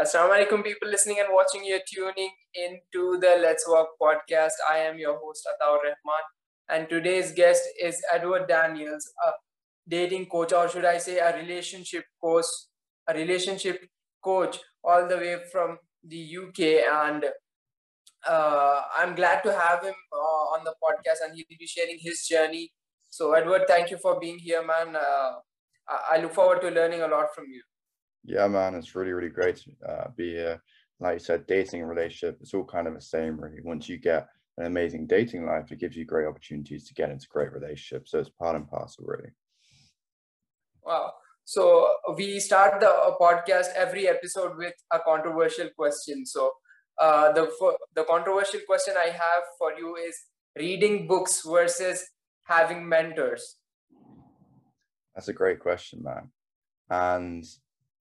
Assalamu alaikum, people listening and watching. You're tuning into the Let's Walk podcast. I am your host, Ataur Rahman, and today's guest is Edward Daniels, a dating coach, or should I say, a relationship coach, a relationship coach, all the way from the UK. And uh, I'm glad to have him uh, on the podcast, and he'll be sharing his journey. So, Edward, thank you for being here, man. Uh, I look forward to learning a lot from you. Yeah, man, it's really, really great to uh, be here. Like you said, dating and relationship, it's all kind of the same, really. Once you get an amazing dating life, it gives you great opportunities to get into great relationships. So it's part and parcel, really. Wow. So we start the uh, podcast every episode with a controversial question. So uh, the the controversial question I have for you is reading books versus having mentors. That's a great question, man. And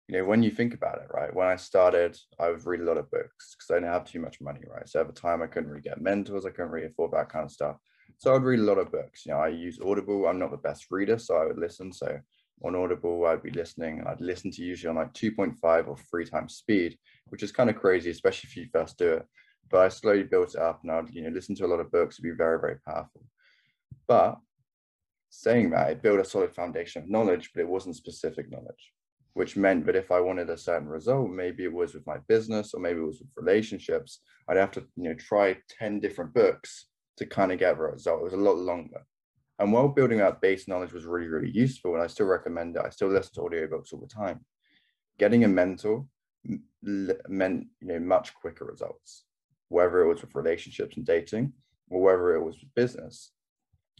you know, when you think about it, right? When I started, I would read a lot of books because I didn't have too much money, right? So at the time, I couldn't really get mentors. I couldn't really afford that kind of stuff. So I would read a lot of books. You know, I use Audible. I'm not the best reader, so I would listen. So on Audible, I'd be listening. And I'd listen to usually on like 2.5 or three times speed, which is kind of crazy, especially if you first do it. But I slowly built it up, and I'd you know listen to a lot of books. It'd be very very powerful. But saying that, it built a solid foundation of knowledge, but it wasn't specific knowledge which meant that if I wanted a certain result, maybe it was with my business or maybe it was with relationships, I'd have to, you know, try 10 different books to kind of get a result. It was a lot longer. And while building that base knowledge was really, really useful, and I still recommend it, I still listen to audiobooks all the time. Getting a mentor meant, you know, much quicker results, whether it was with relationships and dating or whether it was with business.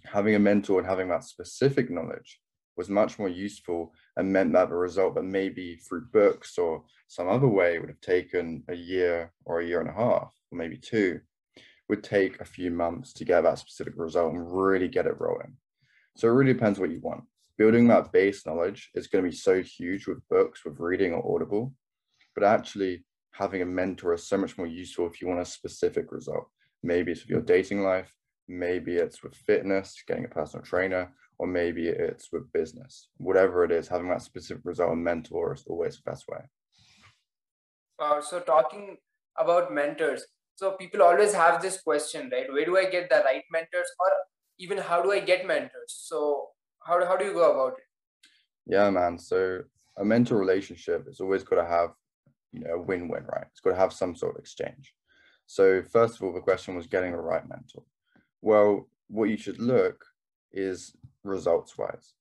Having a mentor and having that specific knowledge was much more useful and meant that the result that maybe through books or some other way would have taken a year or a year and a half or maybe two would take a few months to get that specific result and really get it rolling. So it really depends what you want. Building that base knowledge is going to be so huge with books with reading or audible but actually having a mentor is so much more useful if you want a specific result. Maybe it's with your dating life maybe it's with fitness getting a personal trainer or maybe it's with business. Whatever it is, having that specific result and mentor is always the best way. Uh, so talking about mentors, so people always have this question, right? Where do I get the right mentors, or even how do I get mentors? So how do, how do you go about it? Yeah, man. So a mentor relationship is always got to have, you know, a win-win, right? It's got to have some sort of exchange. So first of all, the question was getting a right mentor. Well, what you should look is results wise.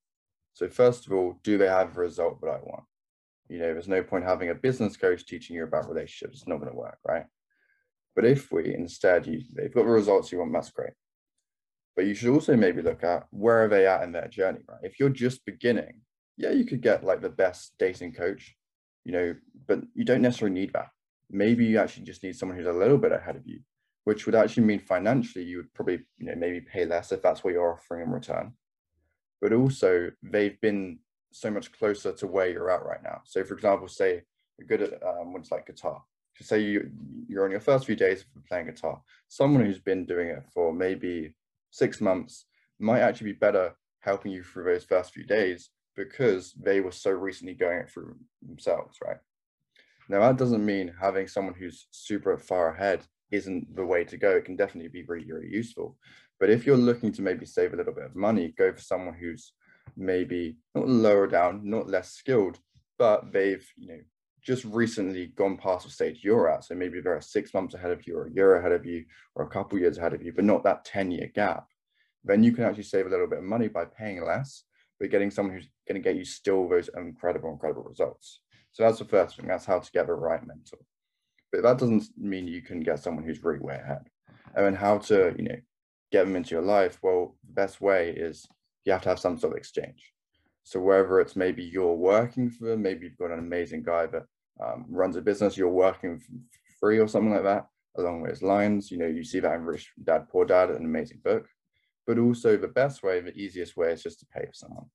So first of all, do they have a result that I want? You know, there's no point having a business coach teaching you about relationships. It's not going to work, right? But if we instead, you, they've got the results you want, that's great. But you should also maybe look at where are they at in their journey, right? If you're just beginning, yeah, you could get like the best dating coach, you know, but you don't necessarily need that. Maybe you actually just need someone who's a little bit ahead of you, which would actually mean financially you would probably, you know, maybe pay less if that's what you're offering in return but also they've been so much closer to where you're at right now. So, for example, say you're good at um, like guitar. So say you you're on your first few days of playing guitar. Someone who's been doing it for maybe six months might actually be better helping you through those first few days because they were so recently going it through themselves, right? Now that doesn't mean having someone who's super far ahead isn't the way to go. It can definitely be really, really useful. But if you're looking to maybe save a little bit of money, go for someone who's maybe not lower down, not less skilled, but they've, you know, just recently gone past the stage you're at. So maybe they're six months ahead of you or a year ahead of you or a couple years ahead of you, but not that 10 year gap. Then you can actually save a little bit of money by paying less, but getting someone who's going to get you still those incredible, incredible results. So that's the first thing. That's how to get the right mentor. But that doesn't mean you can get someone who's really way ahead. And then how to, you know, get them into your life, well, the best way is you have to have some sort of exchange. So whether it's maybe you're working for maybe you've got an amazing guy that um, runs a business, you're working for free or something like that, along those lines. You know, you see that in Rich Dad Poor Dad, an amazing book. But also the best way, the easiest way is just to pay for someone.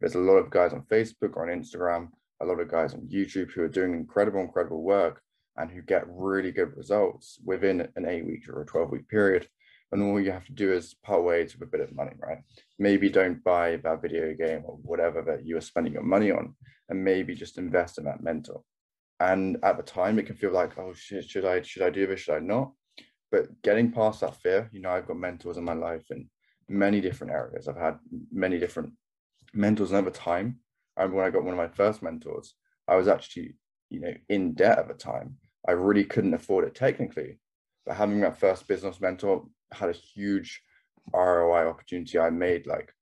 There's a lot of guys on Facebook or on Instagram, a lot of guys on YouTube who are doing incredible, incredible work and who get really good results within an eight week or a 12 week period and all you have to do is part ways with a bit of money, right? Maybe don't buy that video game or whatever that you are spending your money on, and maybe just invest in that mentor. And at the time, it can feel like, oh shit, should I should I do this? Should I not? But getting past that fear, you know, I've got mentors in my life in many different areas. I've had many different mentors, and over time, I remember when I got one of my first mentors, I was actually, you know, in debt at the time. I really couldn't afford it technically, but having that first business mentor had a huge ROI opportunity. I made like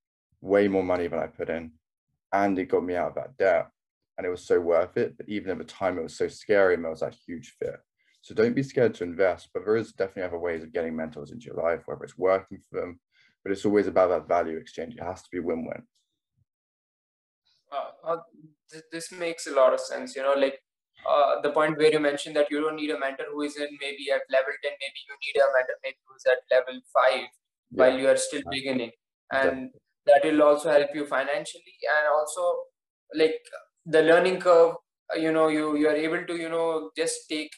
way more money than I put in, and it got me out of that debt. And it was so worth it. But even at the time, it was so scary, and there was that huge fear. So don't be scared to invest, but there is definitely other ways of getting mentors into your life, whether it's working for them, but it's always about that value exchange. It has to be win-win. Uh, uh, th- this makes a lot of sense. You know, like uh, the point where you mentioned that you don't need a mentor who is in maybe at level 10 maybe you need a mentor maybe who's at level 5 yeah. while you are still beginning. And that will also help you financially and also like the learning curve uh, you know you you are able to you know just take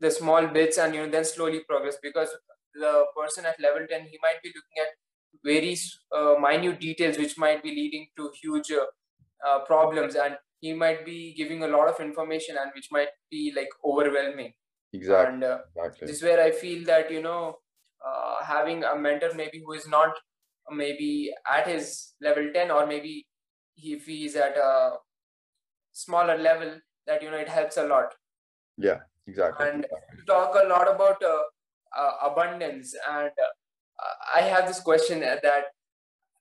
the small bits and you know then slowly progress because the person at level 10 he might be looking at very uh, minute details which might be leading to huge uh, uh problems and he might be giving a lot of information and which might be like overwhelming. Exactly and uh, exactly. this is where i feel that you know uh, having a mentor maybe who is not maybe at his level 10 or maybe if he is at a smaller level that you know it helps a lot. Yeah exactly. And talk a lot about uh, uh, abundance and uh, i have this question that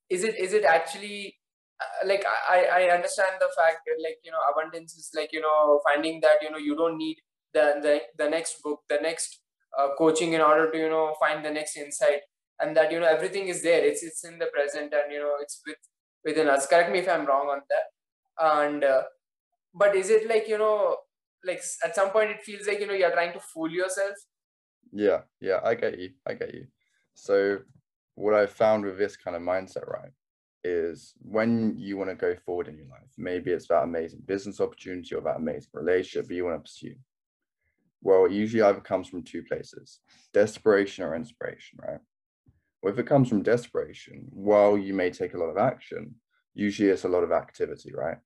is it is it actually uh, like I, I understand the fact that like you know abundance is like you know finding that you know you don't need the the, the next book the next uh, coaching in order to you know find the next insight. And that you know everything is there. It's it's in the present and you know it's with within us. Correct me if i'm wrong on that. And uh, but is it like you know like at some point it feels like you know you're trying to fool yourself? Yeah yeah i get you. I get you. So what i found with this kind of mindset right is when you want to go forward in your life maybe it's that amazing business opportunity or that amazing relationship you want to pursue well it usually either comes from two places desperation or inspiration right well, if it comes from desperation, while you may take a lot of action, usually it's a lot of activity, right?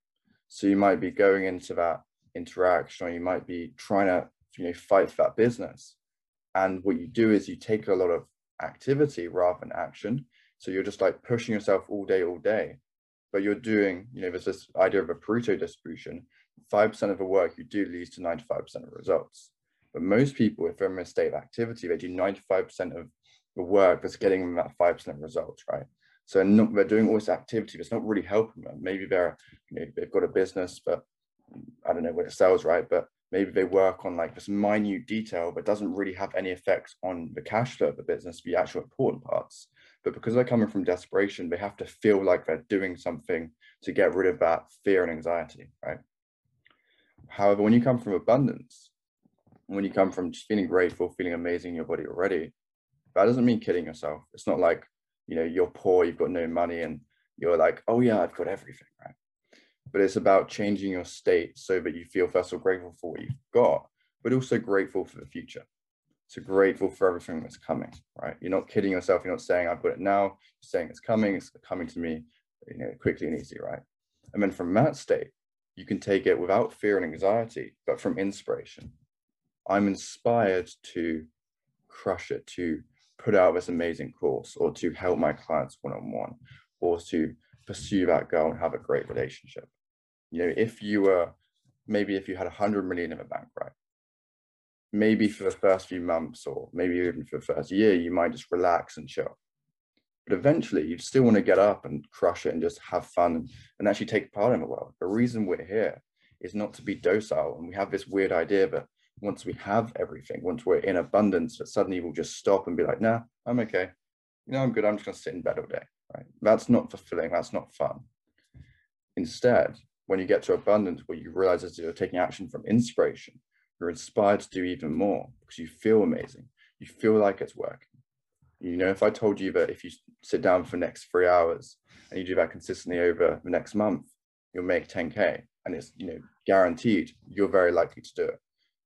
So you might be going into that interaction, or you might be trying to, you know, fight for that business. And what you do is you take a lot of activity rather than action. So you're just like pushing yourself all day, all day. But you're doing, you know, there's this idea of a Pareto distribution. 5% of the work you do leads to 95% of results. But most people, if they're in a state of activity, they do 95% of the work that's getting them that five percent results, right? So not, they're doing all this activity, it's not really helping them. Maybe they're you know, they've got a business, but I don't know what it sells, right? But maybe they work on like this minute detail, but doesn't really have any effects on the cash flow of the business, the actual important parts. But because they're coming from desperation, they have to feel like they're doing something to get rid of that fear and anxiety, right? However, when you come from abundance, when you come from just feeling grateful, feeling amazing in your body already, that doesn't mean kidding yourself. It's not like, you know, you're poor, you've got no money, and you're like, oh yeah, I've got everything, right? But it's about changing your state so that you feel first of all grateful for what you've got, but also grateful for the future. So grateful for everything that's coming, right? You're not kidding yourself. You're not saying I've got it now. You're saying it's coming. It's coming to me, you know, quickly and easy, right? And then from that state, you can take it without fear and anxiety, but from inspiration. I'm inspired to crush it, to put out this amazing course or to help my clients one-on-one or to pursue that goal and have a great relationship you know if you were maybe if you had a hundred million in a bank right maybe for the first few months or maybe even for the first year you might just relax and chill but eventually you still want to get up and crush it and just have fun and actually take part in the world the reason we're here is not to be docile and we have this weird idea that once we have everything, once we're in abundance, that suddenly we'll just stop and be like, nah, I'm okay. You know, I'm good. I'm just going to sit in bed all day. Right. That's not fulfilling. That's not fun. Instead, when you get to abundance, what you realize is you're taking action from inspiration. You're inspired to do even more because you feel amazing. You feel like it's working. You know, if I told you that if you sit down for the next three hours and you do that consistently over the next month, you'll make 10K and it's, you know, guaranteed, you're very likely to do it.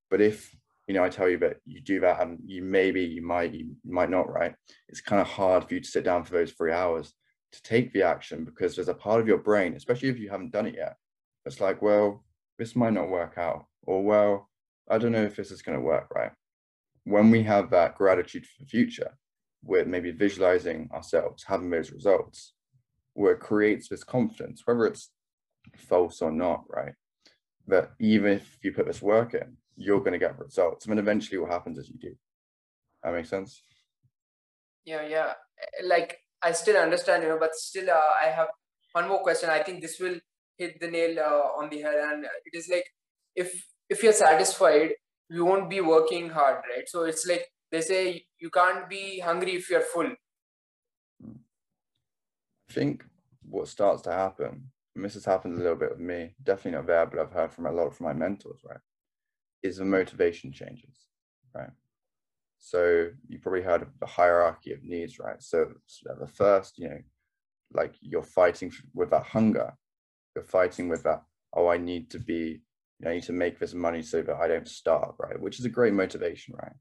But if you know, I tell you that you do that and you maybe, you might, you might not, right? It's kind of hard for you to sit down for those three hours to take the action because there's a part of your brain, especially if you haven't done it yet, it's like, well, this might not work out, or well, I don't know if this is going to work, right? When we have that gratitude for the future, we're maybe visualizing ourselves having those results, where it creates this confidence, whether it's false or not, right? That even if you put this work in, you're going to get results. I mean, eventually what happens is you do. That makes sense? Yeah, yeah. Like I still understand, you know, but still uh, I have one more question. I think this will hit the nail uh, on the head. And it is like, if if you're satisfied, you won't be working hard, right? So it's like they say you can't be hungry if you're full. I think what starts to happen, and this has happened a little bit with me, definitely not there, but I've heard from a lot from my mentors, right? Is the motivation changes, right? So you probably heard of the hierarchy of needs, right? So, so the first, you know, like you're fighting with that hunger, you're fighting with that, oh, I need to be you know, I need to make this money so that I don't starve, right? Which is a great motivation, right?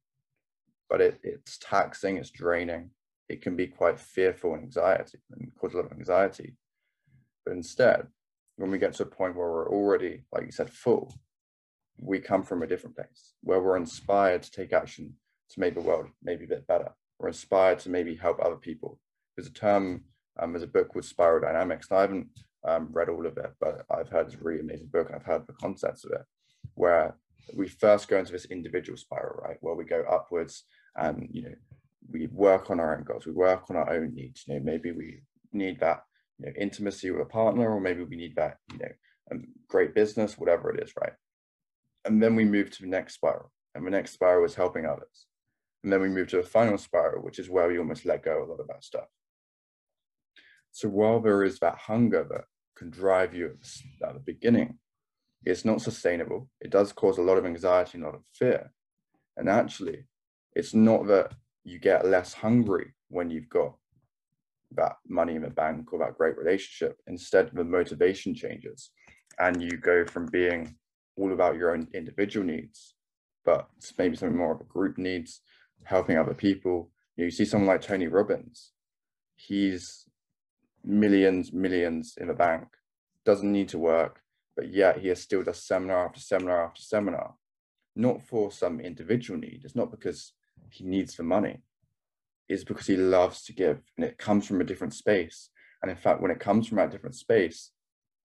But it, it's taxing, it's draining. It can be quite fearful and anxiety and cause a lot of anxiety. But instead, when we get to a point where we're already, like you said, full, we come from a different place where we're inspired to take action to make the world maybe a bit better. We're inspired to maybe help other people. There's a term, um, there's a book called Spiral Dynamics. And I haven't um, read all of it, but I've heard it's a really amazing book and I've heard the concepts of it, where we first go into this individual spiral, right, where we go upwards and you know we work on our own goals, we work on our own needs. You know, maybe we need that you know intimacy with a partner, or maybe we need that you know um, great business, whatever it is, right? And then we move to the next spiral, and the next spiral is helping others. And then we move to the final spiral, which is where we almost let go a lot of that stuff. So while there is that hunger that can drive you at the beginning, it's not sustainable. It does cause a lot of anxiety, a lot of fear. And actually, it's not that you get less hungry when you've got that money in the bank or that great relationship. Instead, the motivation changes and you go from being all about your own individual needs, but maybe something more of a group needs, helping other people. You, see someone like Tony Robbins, he's millions, millions in the bank, doesn't need to work, but yet he has still does seminar after seminar after seminar, not for some individual need. It's not because he needs the money. It's because he loves to give and it comes from a different space. And in fact, when it comes from a different space,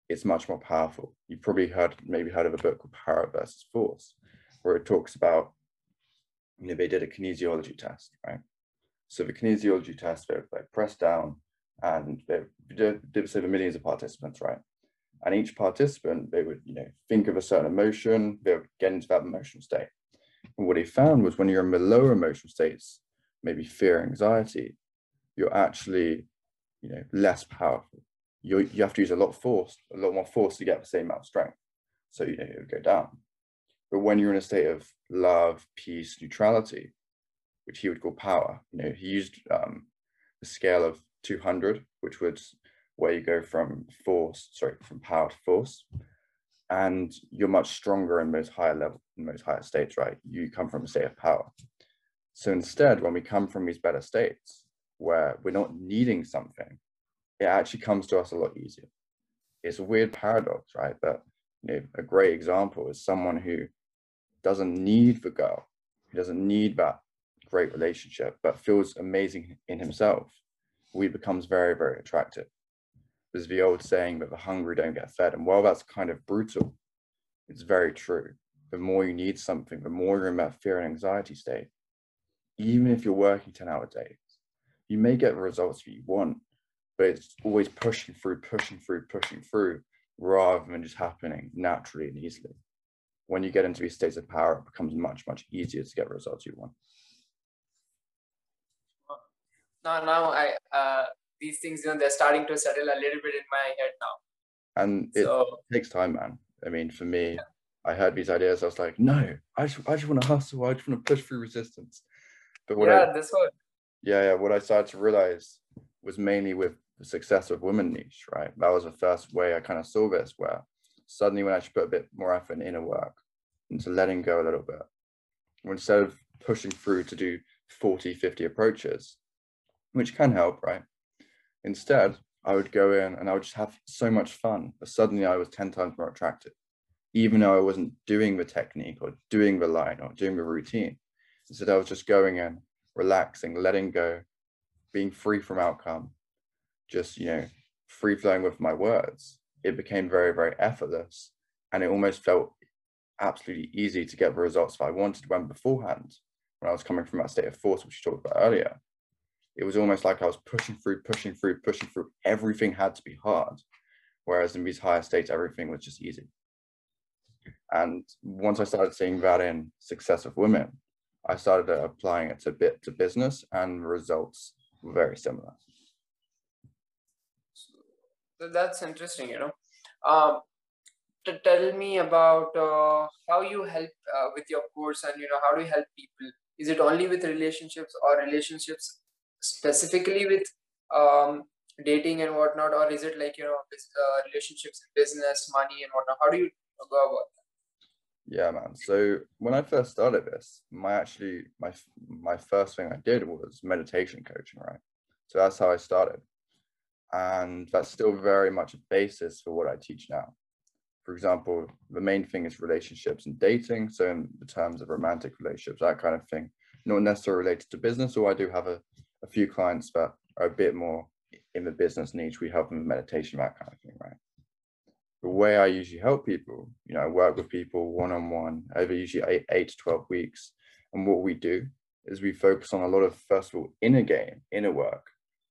it's much more powerful. You've probably heard, maybe heard of a book called Power versus Force, where it talks about, you know, they did a kinesiology test, right? So the kinesiology test, they press down and they did over millions of participants, right? And each participant, they would, you know, think of a certain emotion, they would get into that emotional state. And what he found was when you're in the lower emotional states, maybe fear, anxiety, you're actually, you know, less powerful. You you have to use a lot of force, a lot more force to get the same amount of strength. So you know it would go down. But when you're in a state of love, peace, neutrality, which he would call power, you know, he used um, the scale of 200, which would where you go from force, sorry, from power to force, and you're much stronger in most higher level, in those higher states, right? You come from a state of power. So instead, when we come from these better states where we're not needing something, it actually comes to us a lot easier. It's a weird paradox, right? But you know, a great example is someone who doesn't need the girl, who doesn't need that great relationship, but feels amazing in himself we becomes very, very attractive. There's the old saying that the hungry don't get fed. And while that's kind of brutal, it's very true. The more you need something, the more you're in that fear and anxiety state. Even if you're working 10 hour days, you may get the results that you want, but it's always pushing through, pushing through, pushing through, rather than just happening naturally and easily. When you get into these states of power, it becomes much, much easier to get results you want now now I uh, these things you know they're starting to settle a little bit in my head now. And it so, takes time, man. I mean, for me, yeah. I heard these ideas. I was like, no, I just, I just want to hustle. I just want to push through resistance. But what yeah, I, this one. Yeah, yeah. What I started to realize was mainly with the success of women niche, right? That was the first way I kind of saw this, where suddenly when I should put a bit more effort in inner work, into letting go a little bit, instead of pushing through to do 40, 50 approaches, which can help, right? Instead, I would go in and I would just have so much fun. Suddenly I was 10 times more attractive. even though I wasn't doing the technique or doing the line or doing the routine. Instead, I was just going in, relaxing, letting go, being free from outcome, just, you know, free flowing with my words. It became very, very effortless. And it almost felt absolutely easy to get the results that I wanted when beforehand, when I was coming from that state of force, which you talked about earlier, it was almost like I was pushing through, pushing through, pushing through. Everything had to be hard. Whereas in these higher states, everything was just easy. And once I started seeing that in success of women, I started applying it to bit to business, and results were very similar. That's interesting, you know. Um, to tell me about uh, how you help uh, with your course, and you know how do you help people? Is it only with relationships, or relationships specifically with um, dating and whatnot, or is it like you know uh, relationships, business, money, and whatnot? How do you go about that? Yeah, man. So when I first started this, my actually my my first thing I did was meditation coaching, right? So that's how I started, and that's still very much a basis for what I teach now. For example, the main thing is relationships and dating. So in the terms of romantic relationships, that kind of thing, not necessarily related to business. Or I do have a, a few clients that are a bit more in the business niche. We help them with meditation, that kind of thing, right? the way I usually help people, you know, I work with people one on one over usually eight, eight to 12 weeks. And what we do is we focus on a lot of, first of all, inner game, inner work,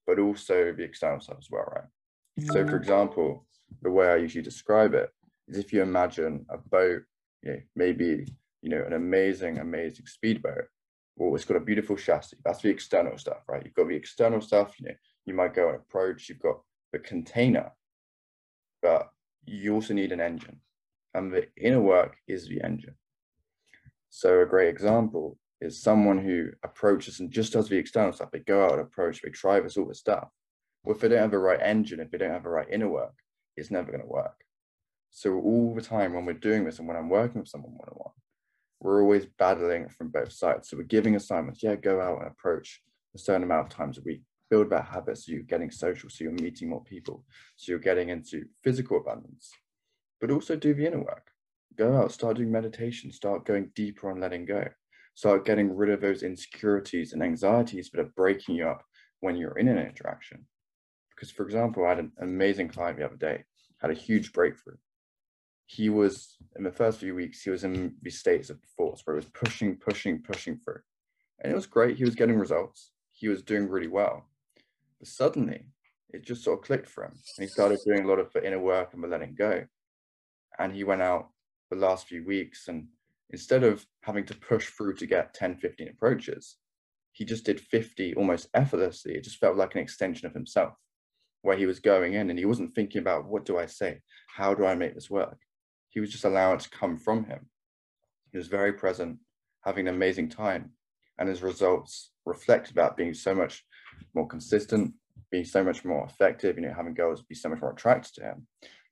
but also the external stuff as well, right? So, for mm-hmm. example, the way I usually describe it is if you imagine a boat, you know, maybe, you know, an amazing, amazing speedboat. Well, it's got a beautiful chassis. That's the external stuff, right? You've got the external stuff, you know, you might go and approach, you've got the container, but you also need an engine and the inner work is the engine. So a great example is someone who approaches and just does the external stuff. They go out and approach, they try this all the stuff. Well, if they don't have the right engine, if they don't have the right inner work, it's never going to work. So all the time when we're doing this and when I'm working with someone one-on-one, we're always battling from both sides. So we're giving assignments, yeah, go out and approach a certain amount of times a week build that habit so you're getting social, so you're meeting more people, so you're getting into physical abundance, but also do the inner work. Go out, start doing meditation, start going deeper on letting go, start getting rid of those insecurities and anxieties that are breaking you up when you're in an interaction. Because, for example, I had an amazing client the other day, had a huge breakthrough. He was, in the first few weeks, he was in these states of force where he was pushing, pushing, pushing through. And it was great. He was getting results. He was doing really well but suddenly it just sort of clicked for him. And he started doing a lot of the inner work and the letting go. And he went out the last few weeks and instead of having to push through to get 10, 15 approaches, he just did 50 almost effortlessly. It just felt like an extension of himself where he was going in and he wasn't thinking about what do I say? How do I make this work? He was just allowing it to come from him. He was very present, having an amazing time. And his results reflect about being so much more consistent, being so much more effective, you know, having girls be so much more attracted to him,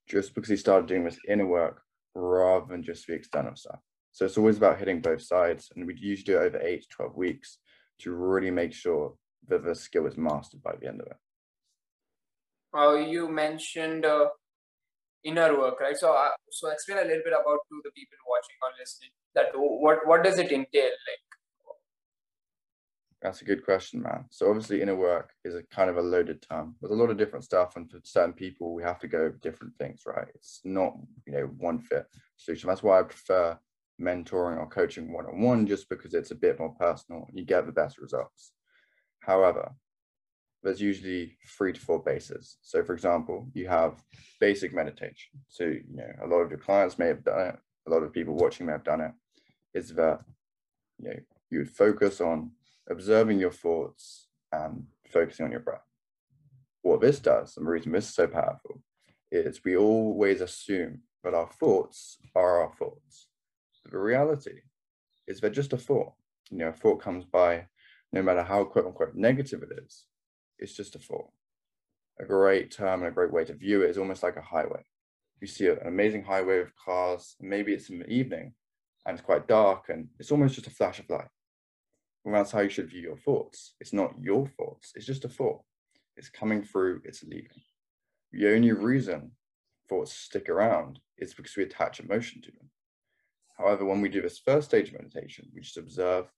just because he started doing this inner work rather than just the external stuff. So it's always about hitting both sides, and we'd usually do it over eight to 12 weeks to really make sure that the skill is mastered by the end of it. Uh, you mentioned uh, inner work, right? So, uh, so explain a little bit about to the people watching or listening that what what does it entail? Like, that's a good question, man. So obviously inner work is a kind of a loaded term. There's a lot of different stuff, and for certain people, we have to go different things, right? It's not, you know, one fit solution. That's why I prefer mentoring or coaching one-on-one, just because it's a bit more personal you get the best results. However, there's usually three to four bases. So for example, you have basic meditation. So, you know, a lot of your clients may have done it. A lot of people watching may have done it. Is that, you know, you would focus on observing your thoughts and focusing on your breath. What this does, and the reason this is so powerful, is we always assume that our thoughts are our thoughts. The reality is they're just a thought. You know, a thought comes by no matter how quote unquote negative it is, it's just a thought. A great term and a great way to view it is almost like a highway. You see an amazing highway of cars, maybe it's in the evening and it's quite dark and it's almost just a flash of light. Well, that's how you should view your thoughts. It's not your thoughts, it's just a thought. It's coming through, it's leaving. The only reason thoughts stick around is because we attach emotion to them. However, when we do this first stage of meditation, we just observe,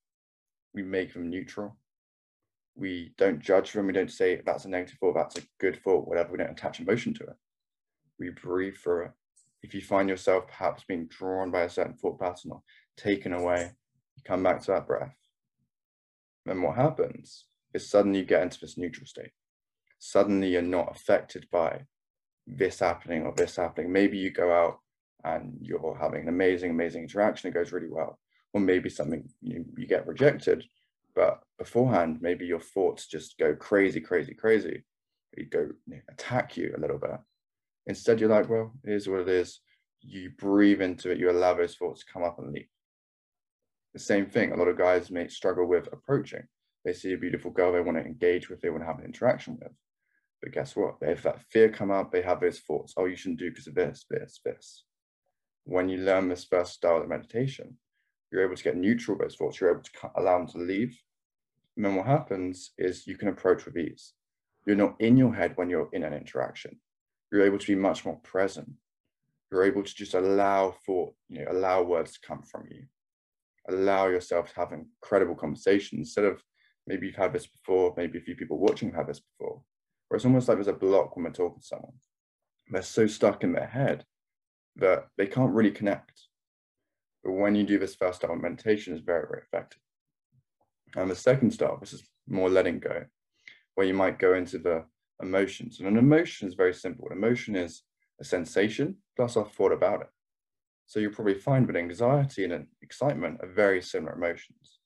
we make them neutral. We don't judge them. We don't say that's a negative thought, that's a good thought, whatever. We don't attach emotion to it. We breathe through it. If you find yourself perhaps being drawn by a certain thought pattern or taken away, you come back to that breath. Then what happens is suddenly you get into this neutral state. Suddenly you're not affected by this happening or this happening. Maybe you go out and you're having an amazing, amazing interaction. It goes really well. Or maybe something you, you get rejected, but beforehand, maybe your thoughts just go crazy, crazy, crazy. You go attack you a little bit. Instead, you're like, well, is what it is. You breathe into it. You allow those thoughts to come up and leave. The same thing. A lot of guys may struggle with approaching. They see a beautiful girl they want to engage with, they want to have an interaction with. But guess what? They have that fear come up. They have those thoughts. Oh, you shouldn't do because of this, this, this when you learn this first style of meditation, you're able to get neutral those thoughts, you're able to allow them to leave. And then what happens is you can approach with ease. You're not in your head when you're in an interaction. You're able to be much more present. You're able to just allow for, you know, allow words to come from you. Allow yourself to have incredible conversations instead of maybe you've had this before, maybe a few people watching have this before, where it's almost like there's a block when we're talking to someone. They're so stuck in their head that they can't really connect. But when you do this first of meditation, is very, very effective. And the second style, this is more letting go, where you might go into the emotions. And an emotion is very simple. An emotion is a sensation plus a thought about it. So you'll probably find that anxiety and excitement are very similar emotions.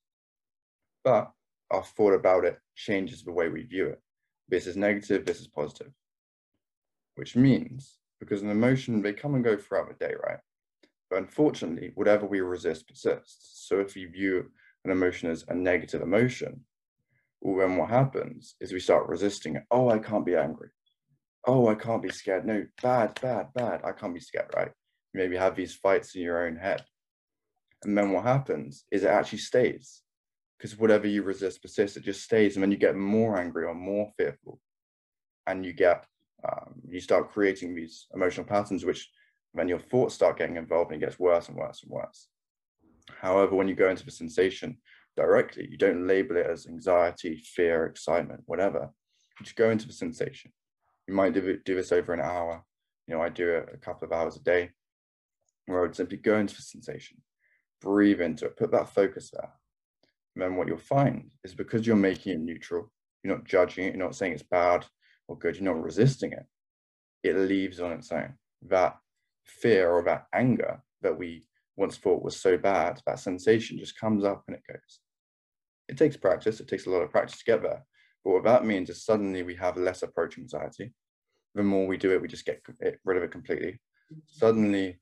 But our thought about it changes the way we view it. This is negative, this is positive. Which means because an emotion, they come and go throughout the day, right? But unfortunately, whatever we resist persists. So if you view an emotion as a negative emotion, well, then what happens is we start resisting it. Oh, I can't be angry. Oh, I can't be scared. No, bad, bad, bad. I can't be scared, right? You maybe have these fights in your own head. And then what happens is it actually stays because whatever you resist persists, it just stays. And then you get more angry or more fearful. And you get um, you start creating these emotional patterns, which then your thoughts start getting involved and it gets worse and worse and worse. However, when you go into the sensation directly, you don't label it as anxiety, fear, excitement, whatever. You just go into the sensation. You might do, do this over an hour. You know, I do it a couple of hours a day where I would simply go into the sensation, breathe into it, put that focus there. And then what you'll find is because you're making it neutral, you're not judging it, you're not saying it's bad, or good, you're not resisting it. It leaves on its own. That fear or that anger that we once thought was so bad, that sensation just comes up and it goes. It takes practice, it takes a lot of practice to get there. But what that means is suddenly we have less approach anxiety. The more we do it, we just get rid of it completely. Suddenly,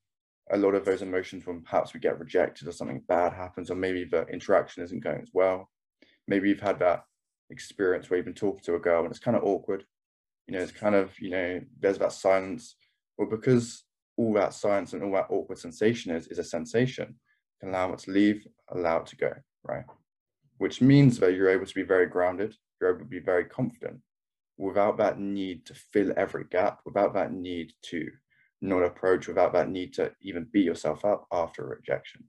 a lot of those emotions when perhaps we get rejected or something bad happens, or maybe the interaction isn't going as well. Maybe you've had that experience where you've been talking to a girl and it's kind of awkward you know, it's kind of, you know, there's that silence. Well, because all that silence and all that awkward sensation is, is a sensation, allow it to leave, allow it to go, right? Which means that you're able to be very grounded, you're able to be very confident without that need to fill every gap, without that need to not approach, without that need to even beat yourself up after a rejection.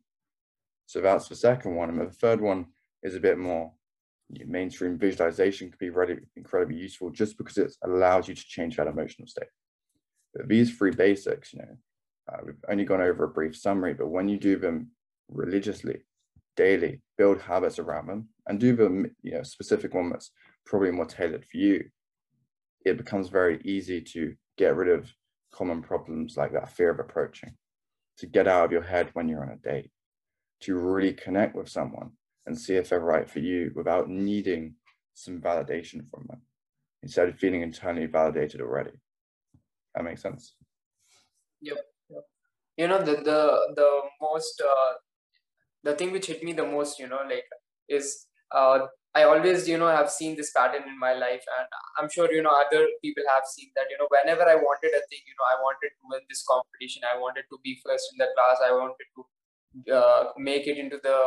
So that's the second one. And the third one is a bit more mainstream visualization can be really incredibly useful just because it allows you to change that emotional state. These three basics, you know, uh, we've only gone over a brief summary, but when you do them religiously, daily, build habits around them, and do them, you know, specific one that's probably more tailored for you, it becomes very easy to get rid of common problems like that fear of approaching, to get out of your head when you're on a date, to really connect with someone and see if they're right for you without needing some validation from them instead of feeling internally validated already. That makes sense. Yep. yep. You know the the the most uh, the thing which hit me the most, you know, like is uh, I always, you know, have seen this pattern in my life, and I'm sure you know other people have seen that. You know, whenever I wanted a thing, you know, I wanted to win this competition, I wanted to be first in the class, I wanted to uh, make it into the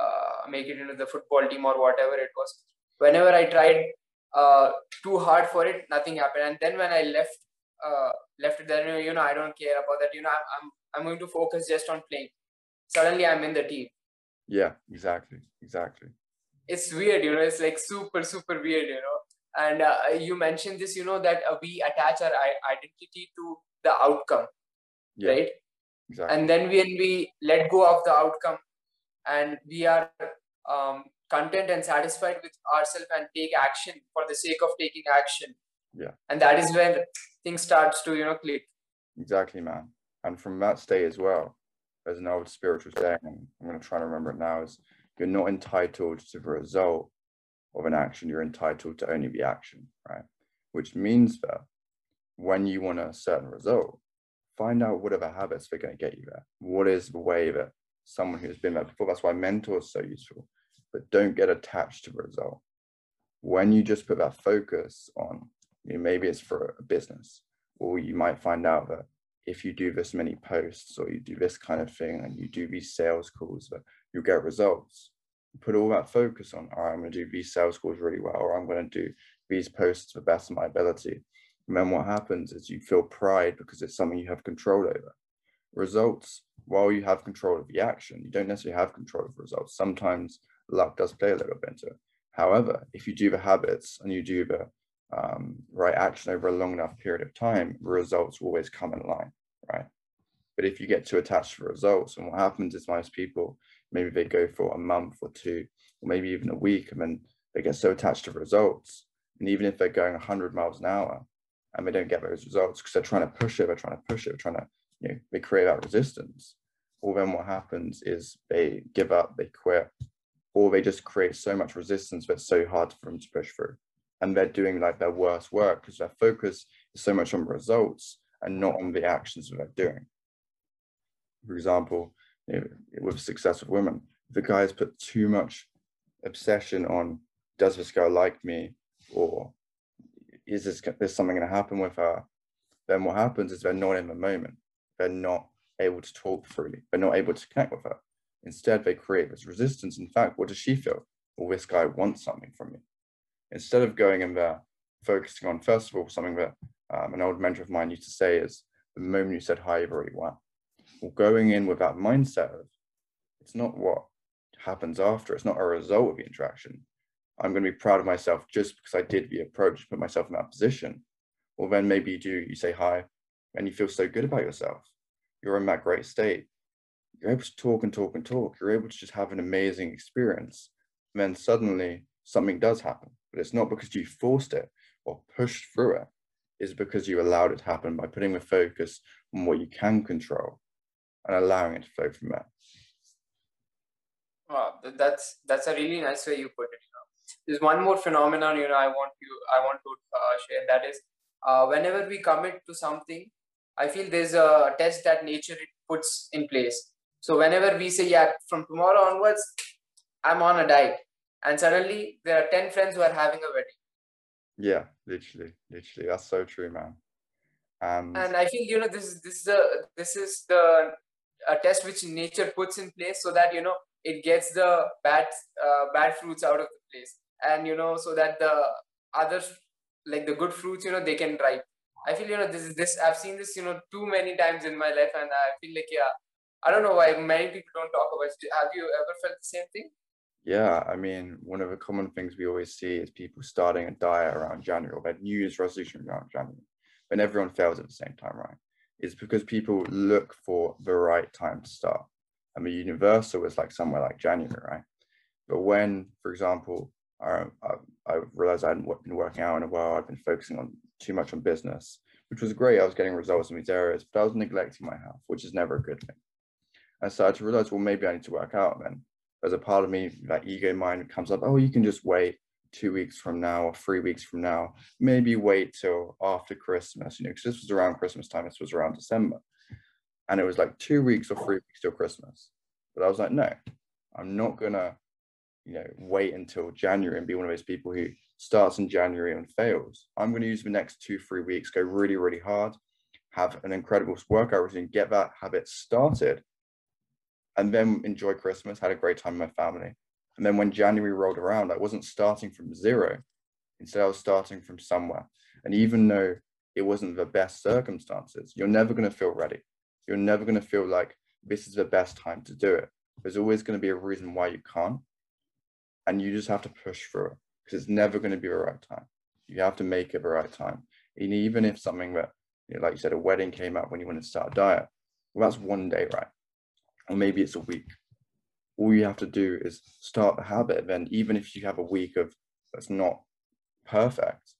uh, make it into the football team or whatever it was. Whenever I tried uh, too hard for it, nothing happened. And then when I left uh, left it there. You know, I don't care about that. You know, I'm I'm going to focus just on playing. Suddenly, I'm in the team. Yeah, exactly, exactly. It's weird, you know. It's like super, super weird, you know. And uh, you mentioned this, you know, that uh, we attach our identity to the outcome, yeah, right? Exactly. And then when we let go of the outcome, and we are um, content and satisfied with ourselves and take action for the sake of taking action yeah. And that is when things starts to you know click. Exactly man. And from that state as well there's an old spiritual saying i'm going to try to remember it now is you're not entitled to the result of an action you're entitled to only the action right? Which means that when you want a certain result find out whatever habits they're going to get you there. What is the way that someone who's been there before that's why mentors are so useful but don't get attached to the result. When you just put that focus on, you know, maybe it's for a business, or you might find out that if you do this many posts or you do this kind of thing and you do these sales calls, that you'll get results. Put all that focus on, right, I'm going to do these sales calls really well, or I'm going to do these posts to the best of my ability. And then what happens is you feel pride because it's something you have control over. Results, while you have control of the action, you don't necessarily have control of results. Sometimes luck does play a little bit into it. However, if you do the habits and you do the um, right action over a long enough period of time, results will always come in line, right? But if you get too attached to results, and what happens is most people, maybe they go for a month or two, or maybe even a week, and then they get so attached to results. And even if they're going 100 miles an hour and they don't get those results because they're trying to push it, they're trying to push it, they're trying to, you know, they create that resistance. Well, then what happens is they give up, they quit, or they just create so much resistance that it's so hard for them to push through. And they're doing like their worst work because their focus is so much on results and not on the actions that they're doing. For example, you know, with success women, the guys put too much obsession on does this girl like me or is this there's something going to happen with her then what happens is they're not in the moment they're not able to talk freely they're not able to connect with her Instead, they create this resistance. In fact, what does she feel? Well, this guy wants something from me. Instead of going in there, focusing on, first of all, something that um, an old mentor of mine used to say is the moment you said hi, you've. Well, going in with that mindset of it's not what happens after, it's not a result of the interaction. I'm going to be proud of myself just because I did the approach, put myself in that position. Well, then maybe you do, you say hi, and you feel so good about yourself. You're in that great state you're able to talk and talk and talk. You're able to just have an amazing experience. And then suddenly something does happen, but it's not because you forced it or pushed through it. It's because you allowed it to happen by putting the focus on what you can control and allowing it to flow from there. Wow, that's that's a really nice way you put it. You know, there's one more phenomenon. You know, I want you, I want to uh, share. That is, uh, whenever we commit to something, I feel there's a test that nature puts in place. So whenever we say, yeah, from tomorrow onwards, I'm on a diet, and suddenly there are 10 friends who are having a wedding. Yeah, literally, literally. That's so true, man. Um, and I feel, you know, this is this is the this is the a test which nature puts in place so that you know it gets the bad uh, bad fruits out of the place, and you know, so that the other like the good fruits, you know, they can ripe. I feel you know this is this I've seen this you know too many times in my life, and I feel like yeah, I don't know why many people don't talk about it. Have you ever felt the same thing? Yeah, I mean, one of the common things we always see is people starting a diet around January or their New Year's resolution around January, when everyone fails at the same time, right? It's because people look for the right time to start. I mean, universal is like somewhere like January, right? But when, for example, I, I, I realized I hadn't been working out in a while, I'd been focusing on too much on business, which was great. I was getting results in these areas, but I was neglecting my health, which is never a good thing. I started to realize, well, maybe I need to work out. then there's a part of me, that ego mind comes up, oh, you can just wait two weeks from now or three weeks from now. Maybe wait till after Christmas, you know, because this was around Christmas time, this was around December. And it was like two weeks or three weeks till Christmas. But I was like, no, I'm not gonna, you know, wait until January and be one of those people who starts in January and fails. I'm gonna use the next two, three weeks, go really, really hard, have an incredible workout routine, get that habit started and then enjoy Christmas, had a great time with my family. And then when January rolled around, I wasn't starting from zero. Instead, I was starting from somewhere. And even though it wasn't the best circumstances, you're never going to feel ready. You're never going to feel like this is the best time to do it. There's always going to be a reason why you can't. And you just have to push through it because it's never going to be the right time. You have to make it the right time. And even if something that, you know, like you said, a wedding came up when you want to start a diet, well, that's one day, right? Or maybe it's a week. All you have to do is start the habit. Then, even if you have a week of that's not perfect,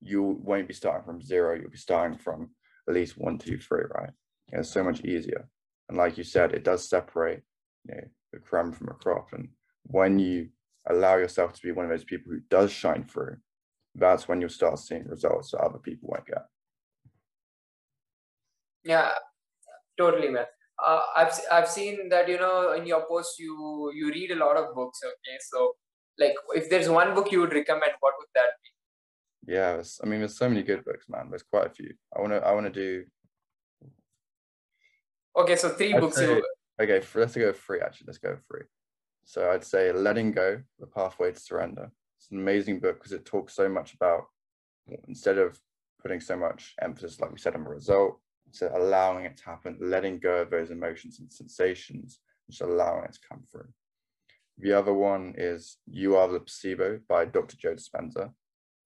you won't be starting from zero. You'll be starting from at least one, two, three, right? And it's so much easier. And like you said, it does separate you know, the crumb from a crop. And when you allow yourself to be one of those people who does shine through, that's when you'll start seeing results that other people won't get. Yeah, totally, man. Uh, I've I've seen that you know in your post you you read a lot of books. Okay, so like if there's one book you would recommend, what would that be? Yeah, I mean, there's so many good books, man. There's quite a few. I wanna I wanna do. Okay, so 3 I'd books. say- you, Okay, for, let's go three. Actually, let's go three. So I'd say "Letting Go: The Pathway to Surrender." It's an amazing book because it talks so much about instead of putting so much emphasis, like we said, on the result, so allowing it to happen, letting go of those emotions and sensations, just allowing it to come through. The other one is "You Are the Placebo" by Dr. Joe Dispenza.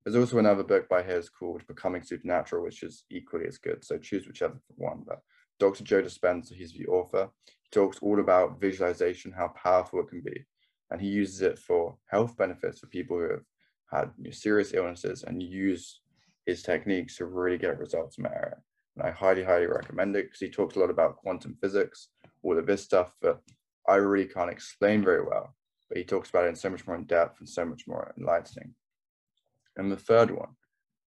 There's also another book by his called "Becoming Supernatural," which is equally as good. So choose whichever one. But Dr. Joe Dispenza, he's the author he talks all about visualization, how powerful it can be. And he uses it for health benefits for people who have had serious illnesses and use his techniques to really get results in that area. And I highly, highly recommend it because he talks a lot about quantum physics, all of this stuff that I really can't explain very well. But he talks about it in so much more in depth and so much more enlightening. And the third one,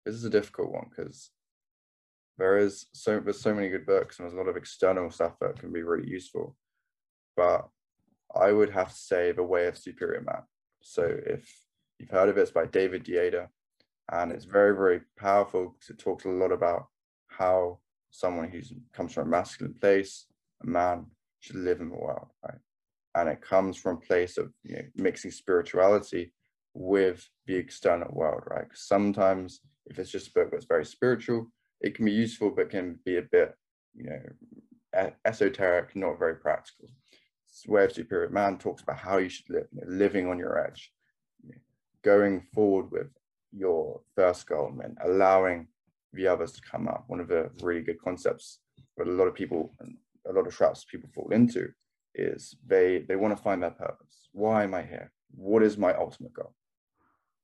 this is a difficult one because there is so there's so many good books and there's a lot of external stuff that can be really useful but i would have to say the way of superior man so if you've heard of it it's by david Deida, and it's very very powerful because it talks a lot about how someone who comes from a masculine place a man should live in the world right and it comes from a place of you know, mixing spirituality with the external world right sometimes if it's just a book that's very spiritual it can be useful, but can be a bit, you know, esoteric, not very practical. Way of Superior Man talks about how you should live, you know, living on your edge, you know, going forward with your first goal and allowing the others to come up. One of the really good concepts that a lot of people, a lot of traps people fall into is they they want to find their purpose. Why am I here? What is my ultimate goal?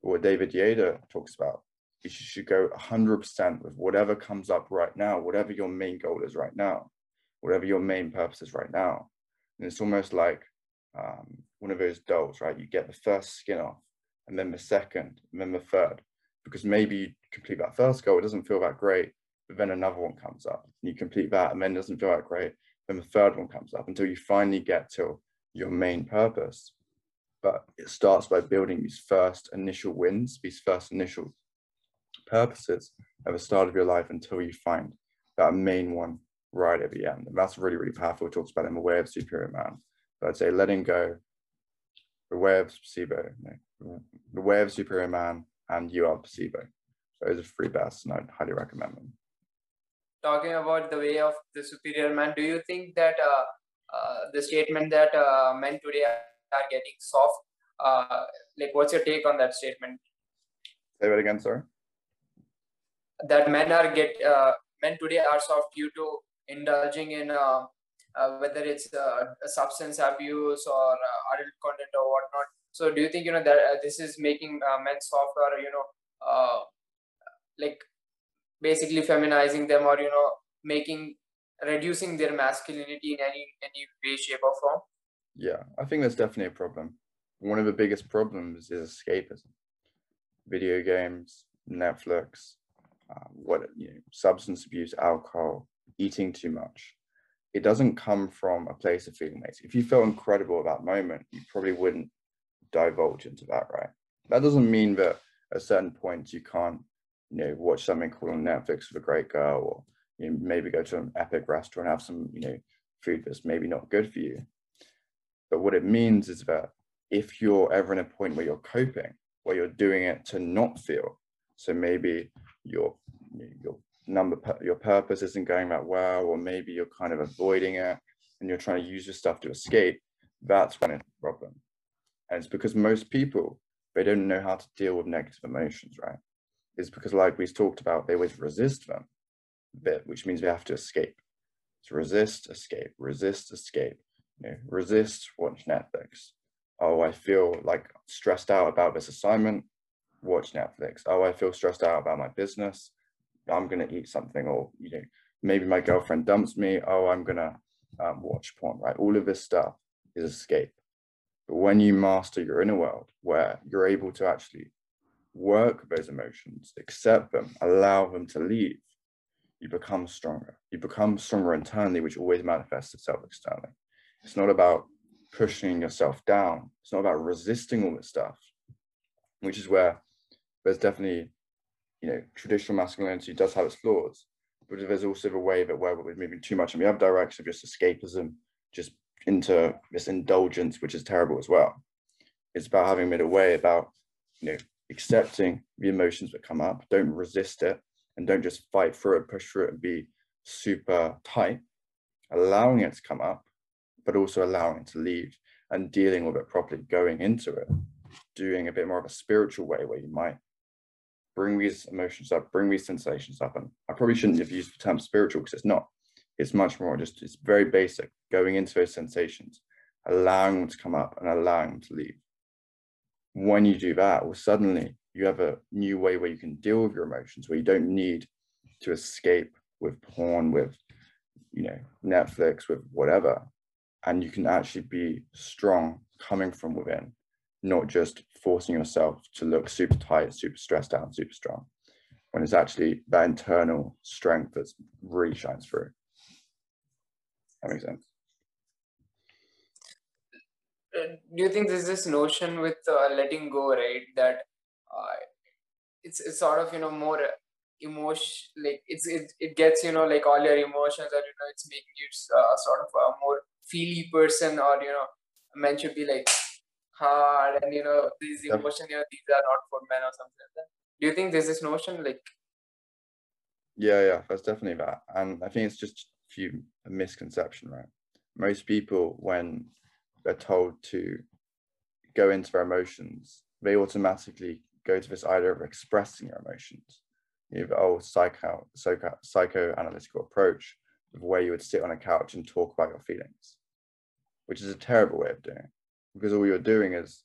What David Deida talks about is you should go 100% with whatever comes up right now, whatever your main goal is right now, whatever your main purpose is right now. And it's almost like um, one of those dolls, right? You get the first skin off, and then the second, and then the third, because maybe you complete that first goal, it doesn't feel that great, but then another one comes up, you complete that, and then it doesn't feel that great, then the third one comes up until you finally get to your main purpose. But it starts by building these first initial wins, these first initial purposes at the start of your life until you find that main one right at the end. And that's really, really powerful. It talks about in the way of superior man. So I'd say letting go, the way of placebo, the way of superior man, and you are placebo. So those are free best, and I'd highly recommend them. Talking about the way of the superior man, do you think that uh, uh, the statement that uh, men today are getting soft, uh, like what's your take on that statement? Say that again, sir. that men are get uh, men today are soft due to indulging in uh, uh, whether it's uh, substance abuse or uh, adult content or whatnot. So, do you think you know that uh, this is making men soft or you know like basically feminizing them or you know making reducing their masculinity in any any way, shape, or form? Yeah, I think that's definitely a problem. One of the biggest problems is escapism. Video games, Netflix, uh, what you know, substance abuse, alcohol, eating too much. It doesn't come from a place of feeling lazy. If you felt incredible at that moment, you probably wouldn't divulge into that, right? That doesn't mean that at certain points you can't, you know, watch something cool on Netflix with a great girl, or you know, maybe go to an epic restaurant and have some, you know, food that's maybe not good for you. But what it means is that if you're ever in a point where you're coping, where you're doing it to not feel, so maybe you're you're number your purpose isn't going that well, or maybe you're kind of avoiding it and you're trying to use your stuff to escape, that's when it's a problem. And it's because most people they don't know how to deal with negative emotions, right? It's because, like we've talked about, they always resist them a bit, which means they have to escape. So resist, escape, resist, escape. You know, resist, watch Netflix. Oh, I feel like stressed out about this assignment. Watch Netflix. Oh, I feel stressed out about my business. I'm gonna eat something, or you know, maybe my girlfriend dumps me. Oh, I'm gonna um, watch porn. Right? All of this stuff is escape. But when you master your inner world, where you're able to actually work those emotions, accept them, allow them to leave, you become stronger. You become stronger internally, which always manifests itself externally. It's not about pushing yourself down. It's not about resisting all this stuff, which is where there's definitely, you know, traditional masculinity does have its flaws, but there's also the way that where we're moving too much in the other direction of just escapism, just into this indulgence, which is terrible as well. It's about having a way about, you know, accepting the emotions that come up, don't resist it, and don't just fight through it, push through it, and be super tight, allowing it to come up, but also allowing it to leave and dealing with it properly, going into it, doing a bit more of a spiritual way where you might bring these emotions up, bring these sensations up. And I probably shouldn't have used the term spiritual because it's not. It's much more just, it's very basic, going into those sensations, allowing them to come up and allowing them to leave. When you do that, well, suddenly you have a new way where you can deal with your emotions, where you don't need to escape with porn, with, you know, Netflix, with whatever. And you can actually be strong coming from within, not just forcing yourself to look super tight, super stressed out, super strong, when it's actually that internal strength that really shines through. That makes sense. Uh, do you think there's this notion with uh, letting go, right? That uh, it's it's sort of you know more emotion, like it's it, it gets you know like all your emotions, or you know it's making you uh, sort of a more feely person, or you know men should be like hard, and you know these emotions, you know these are not for men or something like that. Do you think there's this notion like? Yeah, yeah, that's definitely that, and I think it's just few a misconception, right? Most people, when they're told to go into their emotions, they automatically go to this idea of expressing your emotions. You have the old psycho, psycho psychoanalytical approach of where you would sit on a couch and talk about your feelings, which is a terrible way of doing it because all you're doing is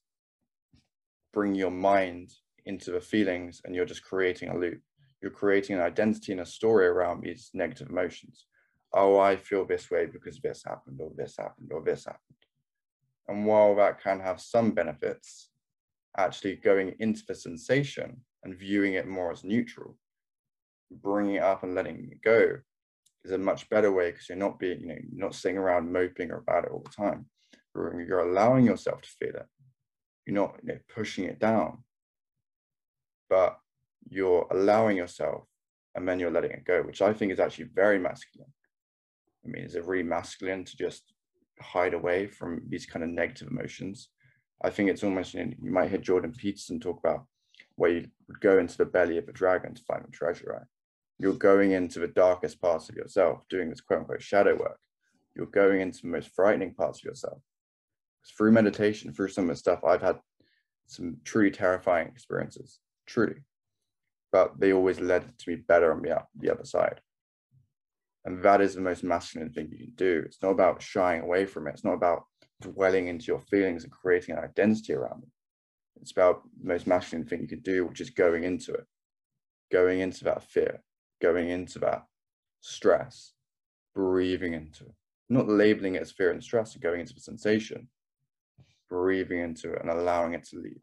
bring your mind into the feelings and you're just creating a loop. You're creating an identity and a story around these negative emotions oh, I feel this way because this happened, or this happened, or this happened. And while that can have some benefits, actually going into the sensation and viewing it more as neutral, bringing it up and letting it go is a much better way because you're not being, you know, not sitting around moping about it all the time. You're allowing yourself to feel it. You're not you know, pushing it down, but you're allowing yourself and then you're letting it go, which I think is actually very masculine. I mean, is it really masculine to just hide away from these kind of negative emotions? I think it's almost, you, know, you might hear Jordan Peterson talk about where you would go into the belly of a dragon to find the treasure, right? You're going into the darkest parts of yourself, doing this quote unquote shadow work. You're going into the most frightening parts of yourself. Because through meditation, through some of the stuff, I've had some truly terrifying experiences, truly. But they always led to me better on the, the other side. And that is the most masculine thing you can do. It's not about shying away from it. It's not about dwelling into your feelings and creating an identity around them. It's about the most masculine thing you can do, which is going into it, going into that fear, going into that stress, breathing into it, not labeling it as fear and stress and going into the sensation, breathing into it and allowing it to leave.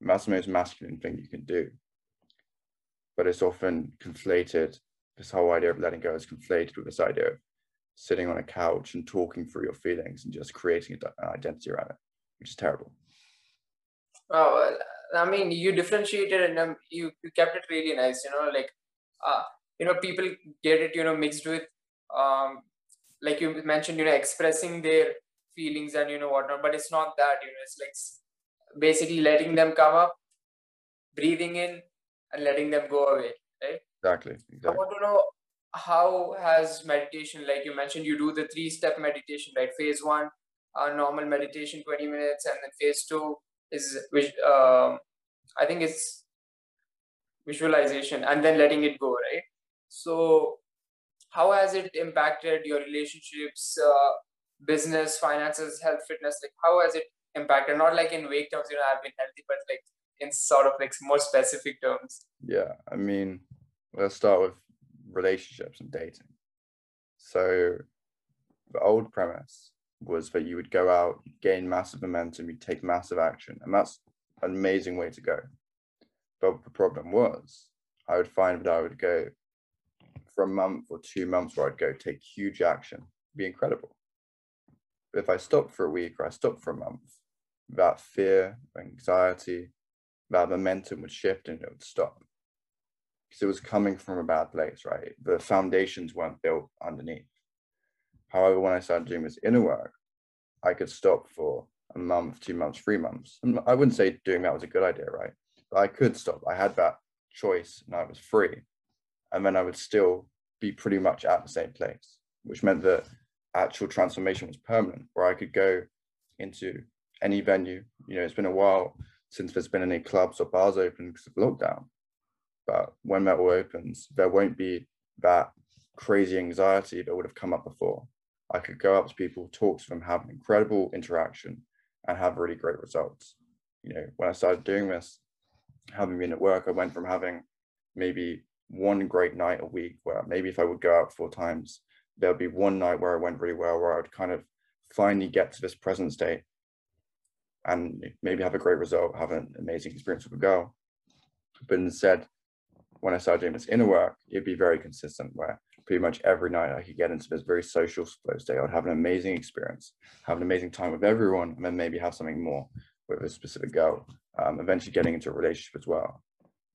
And that's the most masculine thing you can do. But it's often conflated this whole idea of letting go is conflated with this idea of sitting on a couch and talking through your feelings and just creating an identity around it, which is terrible. Oh, I mean, you differentiated and um, you, you kept it really nice, you know, like, uh, you know, people get it, you know, mixed with, um, like you mentioned, you know, expressing their feelings and, you know, whatnot, but it's not that, you know, it's like basically letting them come up, breathing in and letting them go away, right? Exactly. exactly. I want to know how has meditation, like you mentioned, you do the three step meditation, right? Phase one, uh, normal meditation, 20 minutes, and then phase two is which um, I think it's visualization and then letting it go, right? So, how has it impacted your relationships, uh, business, finances, health, fitness? Like, how has it impacted? Not like in vague terms, you know, I've been healthy, but like in sort of like more specific terms. Yeah, I mean, let's start with relationships and dating. So, the old premise was that you would go out, gain massive momentum, you take massive action, and that's an amazing way to go. But the problem was, I would find that I would go for a month or two months where I'd go take huge action, be incredible. But if I stopped for a week or I stopped for a month, that fear, anxiety, that momentum would shift and it would stop. Because it was coming from a bad place, right? The foundations weren't built underneath. However, when I started doing this inner work, I could stop for a month, two months, three months. And I wouldn't say doing that was a good idea, right? But I could stop. I had that choice and I was free. And then I would still be pretty much at the same place, which meant that actual transformation was permanent, where I could go into any venue. You know, it's been a while since there's been any clubs or bars open because of lockdown. But when all opens, there won't be that crazy anxiety that would have come up before. I could go up to people, talk to them, have an incredible interaction, and have really great results. You know, when I started doing this, having been at work, I went from having maybe one great night a week where maybe if I would go out four times, there would be one night where I went really well, where I would kind of finally get to this present state and maybe have a great result, have an amazing experience with a girl. But instead, when I started doing this inner work, it'd be very consistent where pretty much every night I could get into this very social flow state. I'd have an amazing experience, have an amazing time with everyone, and then maybe have something more with a specific girl, um, eventually getting into a relationship as well.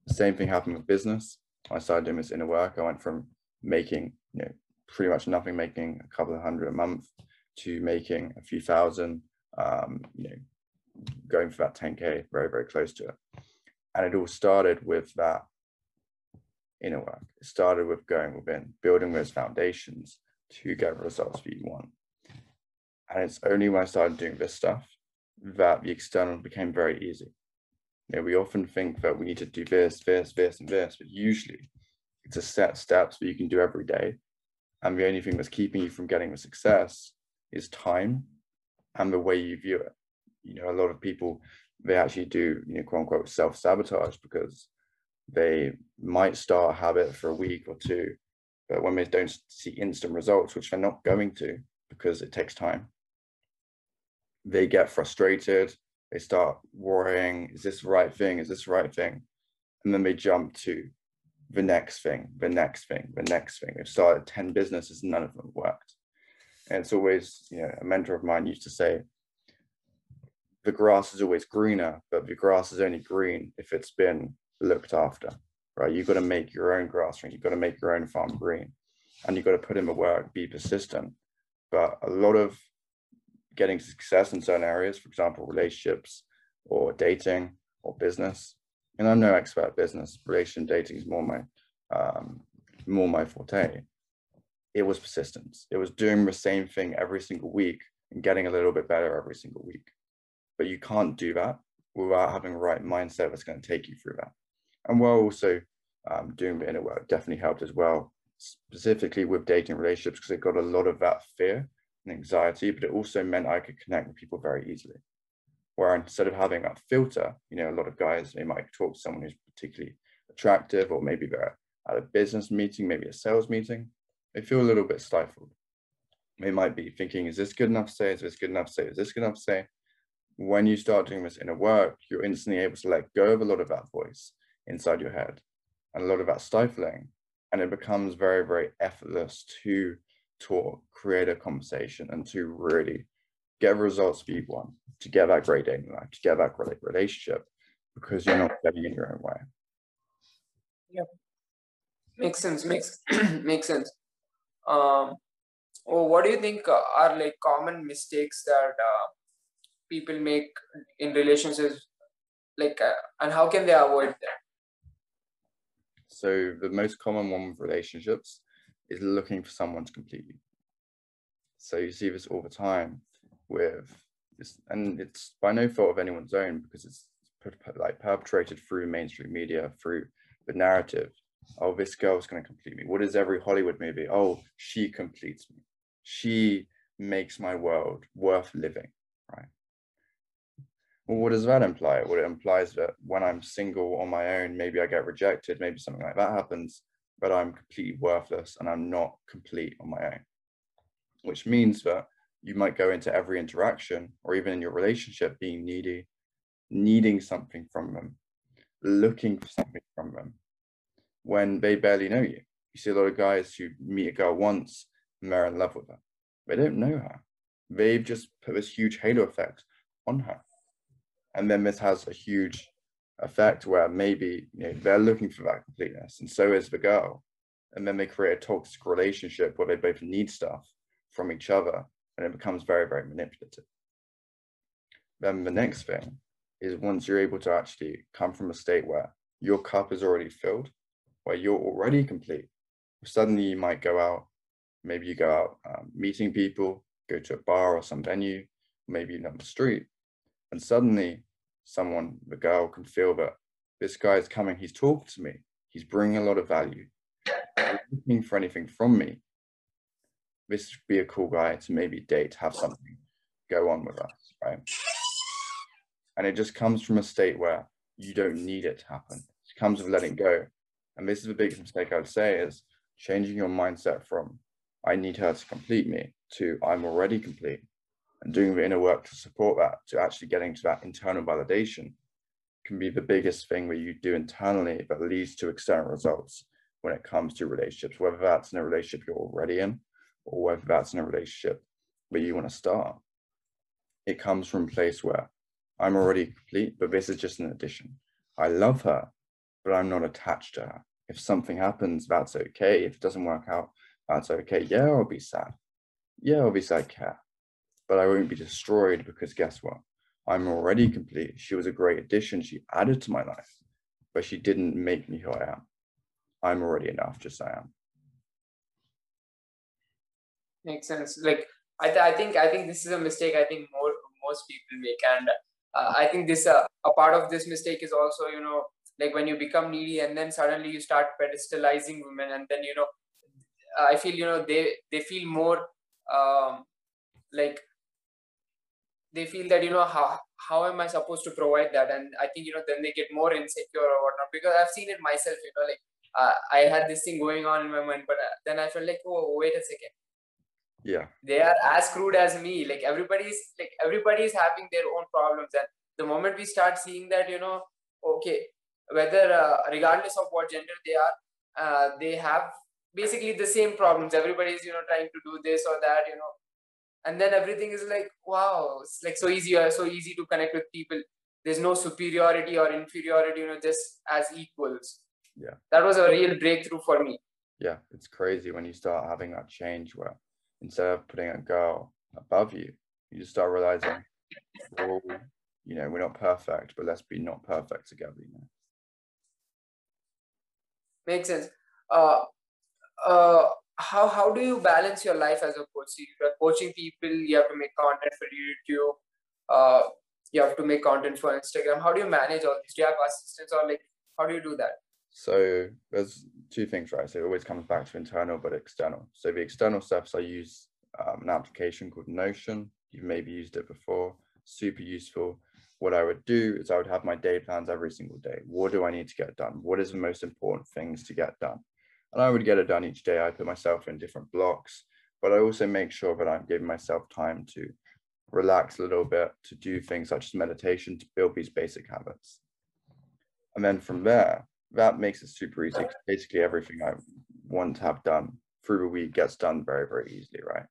The same thing happened with business. I started doing this inner work. I went from making, you know, pretty much nothing, making a couple of hundred a month to making a few thousand, um, you know, going for that 10K, very, very close to it. And it all started with that inner work. It started with going within, building those foundations to get the results that you want. And it's only when I started doing this stuff that the external became very easy. You know, we often think that we need to do this, this, this, and this, but usually it's a set of steps that you can do every day. And the only thing that's keeping you from getting the success is time and the way you view it. You know, a lot of people they actually do, you know, quote unquote self-sabotage because they might start a habit for a week or two, but when they don't see instant results, which they're not going to because it takes time, they get frustrated. They start worrying, is this the right thing? Is this the right thing? And then they jump to the next thing, the next thing, the next thing. They've started 10 businesses, none of them worked. And it's always, you know, a mentor of mine used to say, the grass is always greener, but the grass is only green if it's been looked after, right? You've got to make your own grass green. You've got to make your own farm green and you've got to put in the work, be persistent. But a lot of getting success in certain areas, for example, relationships or dating or business, and I'm no expert business, relation dating is more my, um, more my forte. It was persistence. It was doing the same thing every single week and getting a little bit better every single week. But you can't do that without having the right mindset that's going to take you through that and while also um, doing the inner work definitely helped as well, specifically with dating relationships, because it got a lot of that fear and anxiety, but it also meant I could connect with people very easily. Where instead of having that filter, you know, a lot of guys, they might talk to someone who's particularly attractive, or maybe they're at a business meeting, maybe a sales meeting, they feel a little bit stifled. They might be thinking, is this good enough to say? Is this good enough to say? Is this good enough to say? When you start doing this inner work, you're instantly able to let go of a lot of that voice inside your head and a lot of that stifling. And it becomes very, very effortless to talk, create a conversation, and to really get results for you want, to get that great dating life, to get that great relationship, because you're not getting in your own way. Yep. Makes sense. Makes makes sense. Um, well, what do you think are like common mistakes that uh, people make in relationships? Like, uh, and how can they avoid them? So the most common one with relationships is looking for someone to complete you. So you see this all the time with this, and it's by no fault of anyone's own because it's like perpetrated through mainstream media, through the narrative. Oh, this girl's going to complete me. What is every Hollywood movie? Oh, she completes me. She makes my world worth living? Well, what does that imply? Well, it implies that when I'm single on my own, maybe I get rejected, maybe something like that happens, but I'm completely worthless and I'm not complete on my own. Which means that you might go into every interaction or even in your relationship being needy, needing something from them, looking for something from them when they barely know you. You see a lot of guys who meet a girl once and they're in love with her. They don't know her. They've just put this huge halo effect on her. And then this has a huge effect where maybe you know they're looking for that completeness and so is the girl. And then they create a toxic relationship where they both need stuff from each other and it becomes very, very manipulative. Then the next thing is once you're able to actually come from a state where your cup is already filled, where you're already complete, suddenly you might go out, maybe you go out um, meeting people, go to a bar or some venue, maybe on the street, and suddenly someone, the girl, can feel that this guy is coming, he's talking to me, he's bringing a lot of value, looking for anything from me. This would be a cool guy to maybe date, have something go on with us, right? And it just comes from a state where you don't need it to happen. It comes with letting go. And this is the biggest mistake I would say is changing your mindset from I need her to complete me to I'm already complete and doing the inner work to support that to actually getting to that internal validation can be the biggest thing where you do internally that leads to external results when it comes to relationships, whether that's in a relationship you're already in or whether that's in a relationship where you want to start. It comes from a place where I'm already complete, but this is just an addition. I love her, but I'm not attached to her. If something happens, that's okay. If it doesn't work out, that's okay. Yeah, I'll be sad. Yeah, I'll be sad, care. But I won't be destroyed because guess what? I'm already complete. She was a great addition. She added to my life, but she didn't make me who I am. I'm already enough, just I am. Makes sense. Like I, th- I think I think this is a mistake. I think more most people make, and uh, I think this uh, a part of this mistake is also you know like when you become needy and then suddenly you start pedestalizing women and then you know I feel you know they they feel more um, like they feel that you know how how am I supposed to provide that? And I think you know then they get more insecure or whatnot. Because I've seen it myself you know like uh, I had this thing going on in my mind but uh, then I felt like oh wait a second. Yeah. They are as crude as me. Like everybody's like everybody's having their own problems. And the moment we start seeing that you know okay whether uh, regardless of what gender they are uh, they have basically the same problems. Everybody's you know trying to do this or that you know and then everything is like wow it's like so easy uh, so easy to connect with people there's no superiority or inferiority you know just as equals yeah that was a real breakthrough for me yeah it's crazy when you start having that change where instead of putting a girl above you, you just start realizing, all, you know, we're not perfect, but let's be not perfect together. You know. Makes sense. Uh, uh, how how do you balance your life as a coach? So you're coaching people. You have to make content for YouTube. Uh, you have to make content for Instagram. How do you manage all this? Do you have assistants or like how do you do that? So there's two things, right? So it always comes back to internal but external. So the external steps I use um, an application called Notion. You've maybe used it before. Super useful. What I would do is I would have my day plans every single day. What do I need to get done? What is the most important things to get done? And I would get it done each day. I put myself in different blocks, but I also make sure that I'm giving myself time to relax a little bit, to do things such as meditation to build these basic habits. And then from there, that makes it super easy. Basically, everything I want to have done through the week gets done very, very easily, right?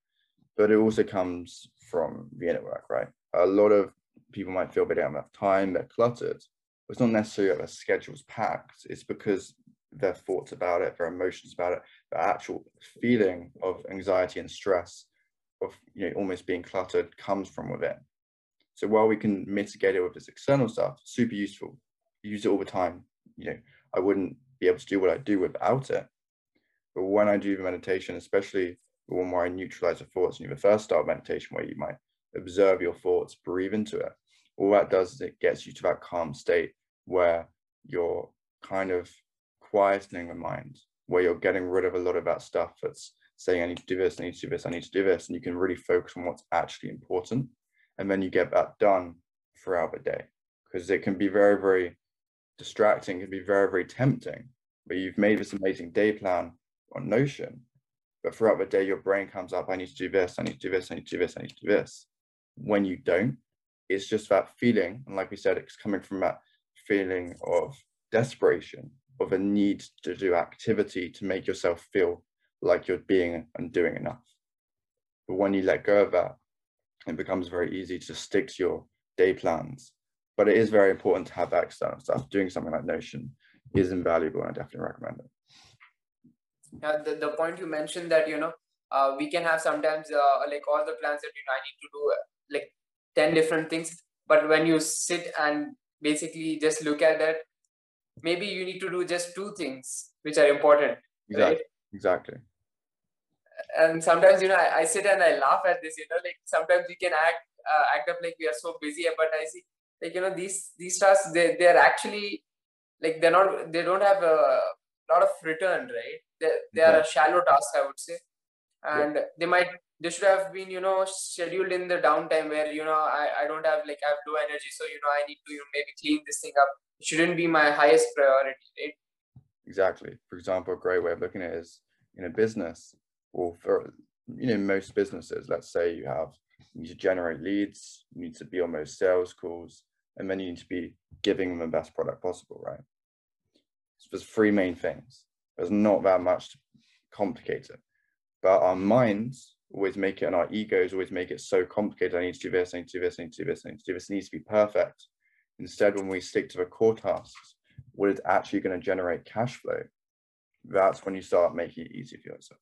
But it also comes from the inner work, right? A lot of people might feel they don't have time, they're cluttered. It's not necessarily that their schedule's packed, it's because their thoughts about it, their emotions about it, the actual feeling of anxiety and stress of you know almost being cluttered comes from within. So while we can mitigate it with this external stuff, super useful. Use it all the time. You know, I wouldn't be able to do what I do without it. But when I do the meditation, especially the one where I neutralize the thoughts, and you the first start meditation where you might observe your thoughts, breathe into it. All that does is it gets you to that calm state where you're kind of quietening the mind, where you're getting rid of a lot of that stuff that's saying, I need to do this, I need to do this, I need to do this. And you can really focus on what's actually important. And then you get that done throughout the day because it can be very, very distracting, it can be very, very tempting. But you've made this amazing day plan on Notion, but throughout the day, your brain comes up, I need to do this, I need to do this, I need to do this, I need to do this. When you don't, it's just that feeling. And like we said, it's coming from that feeling of desperation, of a need to do activity to make yourself feel like you're being and doing enough. But when you let go of that, it becomes very easy to stick to your day plans. But it is very important to have that external stuff. Doing something like Notion is invaluable, and I definitely recommend it. The, the point you mentioned that you know uh, we can have sometimes uh, like all the plans that you know I need to do uh, like 10 different things but when you sit and basically just look at that maybe you need to do just two things which are important exactly right? exactly. And sometimes you know I, I, sit and i laugh at this you know like sometimes we can act uh, act up like we are so busy but i see like you know these these tasks they, they're actually like they're not they don't have a lot of return right? They, they are a shallow task i would say. And yeah. they might they should have been you know scheduled in the downtime where you know I, I don't have like I have low energy so you know I need to you know, maybe clean this thing up. It shouldn't be my highest priority right? Exactly. For example a great way of looking at it is in a business or for you know most businesses let's say you have you need to generate leads you need to be on those sales calls and then you need to be giving them the best product possible right? So there's three main things. There's not that much to complicate it. But our minds always make it and our egos always make it so complicated. I need to do this, I need to do this, I need to do this, I need to do this. It needs to be perfect. Instead, when we stick to the core tasks, what is actually going to generate cash flow, that's when you start making it easy for yourself.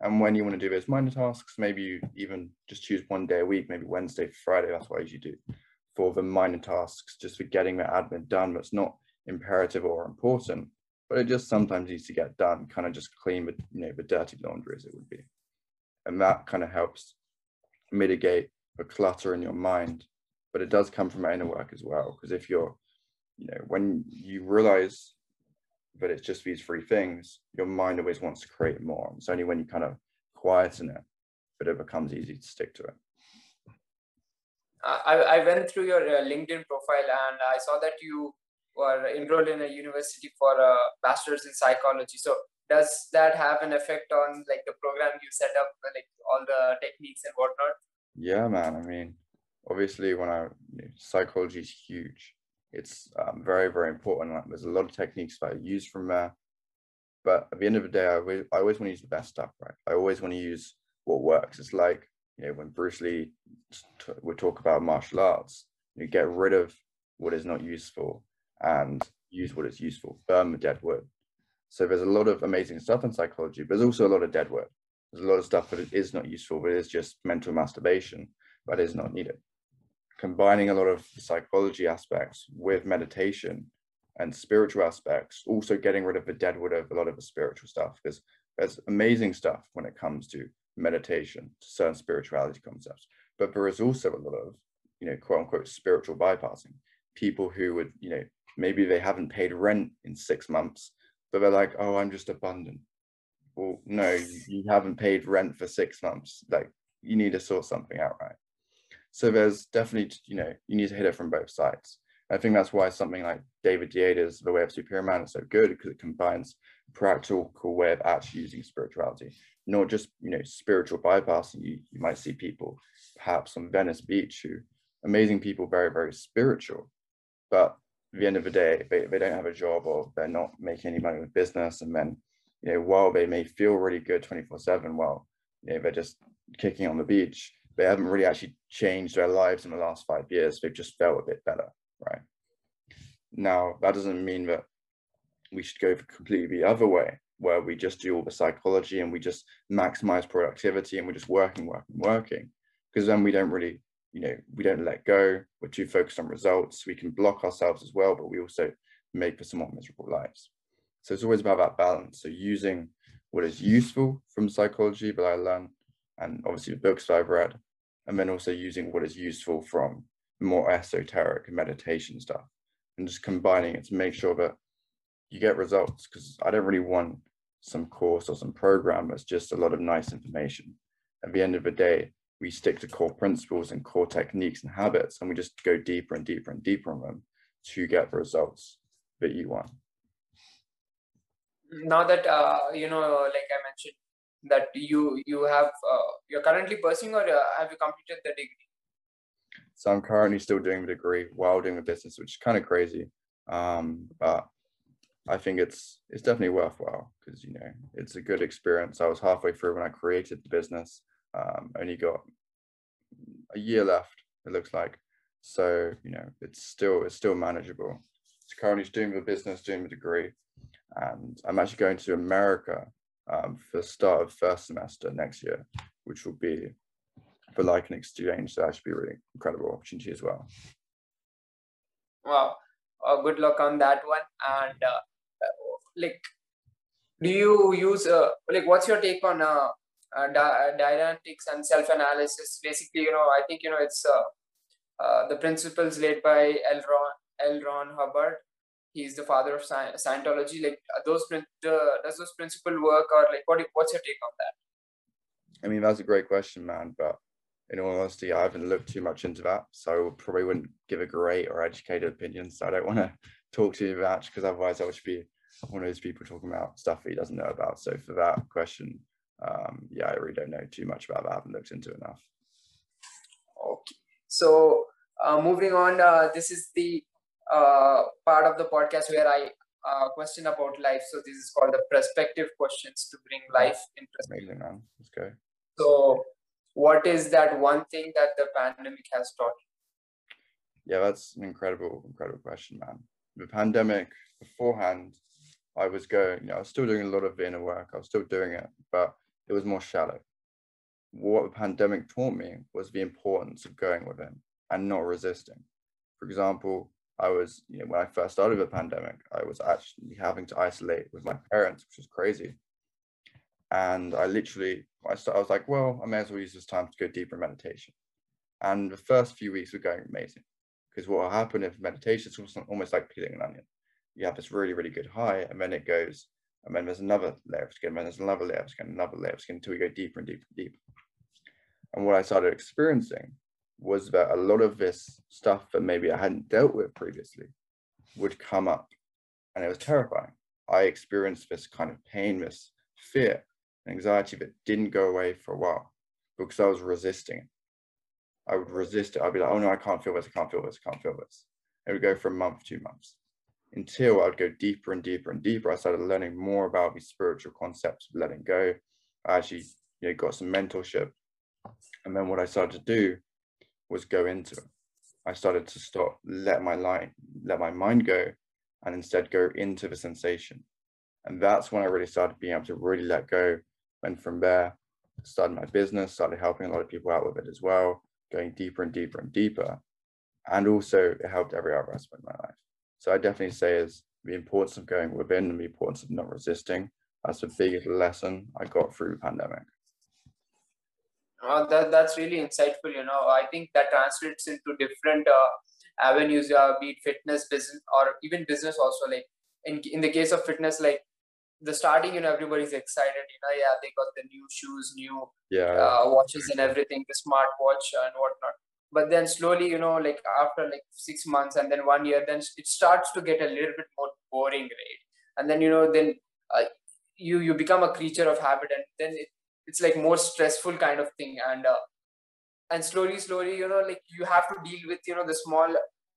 And when you want to do those minor tasks, maybe you even just choose one day a week, maybe Wednesday, Friday. That's what usually do for the minor tasks, just for getting the admin done. That's not imperative or important, but it just sometimes needs to get done. Kind of just clean the you know the dirty laundry as it would be and that kind of helps mitigate the clutter in your mind but it does come from inner work as well. Because if you're you know when you realize that it's just these three things your mind always wants to create more. It's only when you kind of quieten it that it becomes easy to stick to it. I, I went through your uh, linkedin profile and i saw that you were enrolled in a university for a bachelor's in psychology. So does that have an effect on like the program you set up like all the techniques and whatnot? Yeah man i mean obviously when i psychology is huge it's um, very very important like there's a lot of techniques that i use from there but at the end of the day i always, I always want to use the best stuff right? I always want to use what works. It's like you know when bruce lee t- would talk about martial arts you get rid of what is not useful and use what is useful burn the dead wood so there's a lot of amazing stuff in psychology, but there's also a lot of dead work. There's a lot of stuff that is not useful, but it's just mental masturbation, but is not needed. Combining a lot of psychology aspects with meditation and spiritual aspects, also getting rid of the deadwood of a lot of the spiritual stuff, because there's amazing stuff when it comes to meditation, to certain spirituality concepts. But there is also a lot of, you know, quote unquote spiritual bypassing. People who would, you know, maybe they haven't paid rent in six months but they're like, oh, I'm just abundant. Well, no, you haven't paid rent for six months. Like you need to sort something out, right? So there's definitely, you know, you need to hit it from both sides. I think that's why something like David Deida's The Way of Superior Man is so good because it combines practical way of actually using spirituality, not just, you know, spiritual bypassing. You, you might see people perhaps on Venice Beach who amazing people, very, very spiritual, but the end of the day, they, they don't have a job or they're not making any money with business. And then, you know, while they may feel really good 24 seven, well, you know, they're just kicking on the beach. They haven't really actually changed their lives in the last five years. They've just felt a bit better, right? Now, that doesn't mean that we should go completely the other way, where we just do all the psychology and we just maximize productivity and we're just working, working, working, because then we don't really you know we don't let go we're too focused on results we can block ourselves as well but we also make for somewhat miserable lives So it's always about that balance. So using what is useful from psychology that I learned, and obviously the books that I've read, and then also using what is useful from more esoteric meditation stuff, and just combining it to make sure that you get results. Because I don't really want some course or some program that's just a lot of nice information. At the end of the day, we stick to core principles and core techniques and habits, and we just go deeper and deeper and deeper on them to get the results that you want. Now that uh, you know, like I mentioned, that you you have uh, you're currently pursuing or uh, have you completed the degree? So I'm currently still doing the degree while doing the business, which is kind of crazy. Um, but I think it's it's definitely worthwhile because you know it's a good experience. I was halfway through when I created the business. Um, only got a year left. It looks like, so you know it's still it's still manageable. So currently doing the business, doing the degree, and I'm actually going to America um, for the start of first semester next year, which will be for like an exchange. So that should be a really incredible opportunity as well. Wow. Uh, good luck on that one. And uh, like do you use uh, like what's your take on uh, uh, di- Dianetics and self-analysis. Basically you know i think you know it's uh, uh, the principles laid by l. Ron l. Ron hubbard. He's the father of sci- scientology. Like those does those principle work or like what what's your take on that? I mean that's a great question man but in all honesty i haven't looked too much into that so probably wouldn't give a great or educated opinion so i don't want to talk to you much because otherwise i would be one of those people talking about stuff he doesn't know about. So for that question, um, yeah, I really don't know too much about that. I haven't looked into it enough. Okay. So uh, moving on, uh, this is the uh, part of the podcast where I uh, question about life. So this is called the perspective questions to bring life in perspective. Amazing, man. Let's go. So what is that one thing that the pandemic has taught you? Yeah, that's an incredible, incredible question, man. The pandemic beforehand I was going, you know, I was still doing a lot of inner work. I was still doing it, but it was more shallow. What the pandemic taught me was the importance of going within and not resisting. For example, I was, you know, when I first started the pandemic, I was actually having to isolate with my parents, which was crazy. And I literally, I, started, I was like, well, I may as well use this time to go deeper in meditation. And the first few weeks were going amazing because what will happen if meditation is almost like peeling an onion you have this really, really good high, and then it goes, and then there's another layer of skin, and then there's another layer of skin, another layer of skin until we go deeper and deeper and deeper. And what I started experiencing was that a lot of this stuff that maybe I hadn't dealt with previously would come up, and it was terrifying. I experienced this kind of pain, this fear, anxiety that didn't go away for a while because I was resisting it. I would resist it. I'd be like, oh no, I can't feel this, I can't feel this, I can't feel this. It would go for a month, two months until I would go deeper and deeper and deeper. I started learning more about these spiritual concepts of letting go. I actually you know, got some mentorship. And then what I started to do was go into it. I started to stop, let my line, let my mind go, and instead go into the sensation. And that's when I really started being able to really let go. And from there, started my business, started helping a lot of people out with it as well, going deeper and deeper and deeper. And also it helped every other aspect of my life. So I definitely say is the importance of going within and the importance of not resisting. That's the biggest lesson I got through the pandemic. Uh, that, that's really insightful. You know, I think that translates into different uh, avenues, uh, be it fitness, business, or even business also. Like in, in the case of fitness, like the starting, you know, everybody's excited. You know, yeah, they got the new shoes, new yeah, uh, watches, and everything, the smart watch and whatnot but then slowly you know like after like six months and then one year then it starts to get a little bit more boring right? And then you know then uh, you you become a creature of habit and then it, it's like more stressful kind of thing. And uh, and slowly slowly you know like you have to deal with you know the small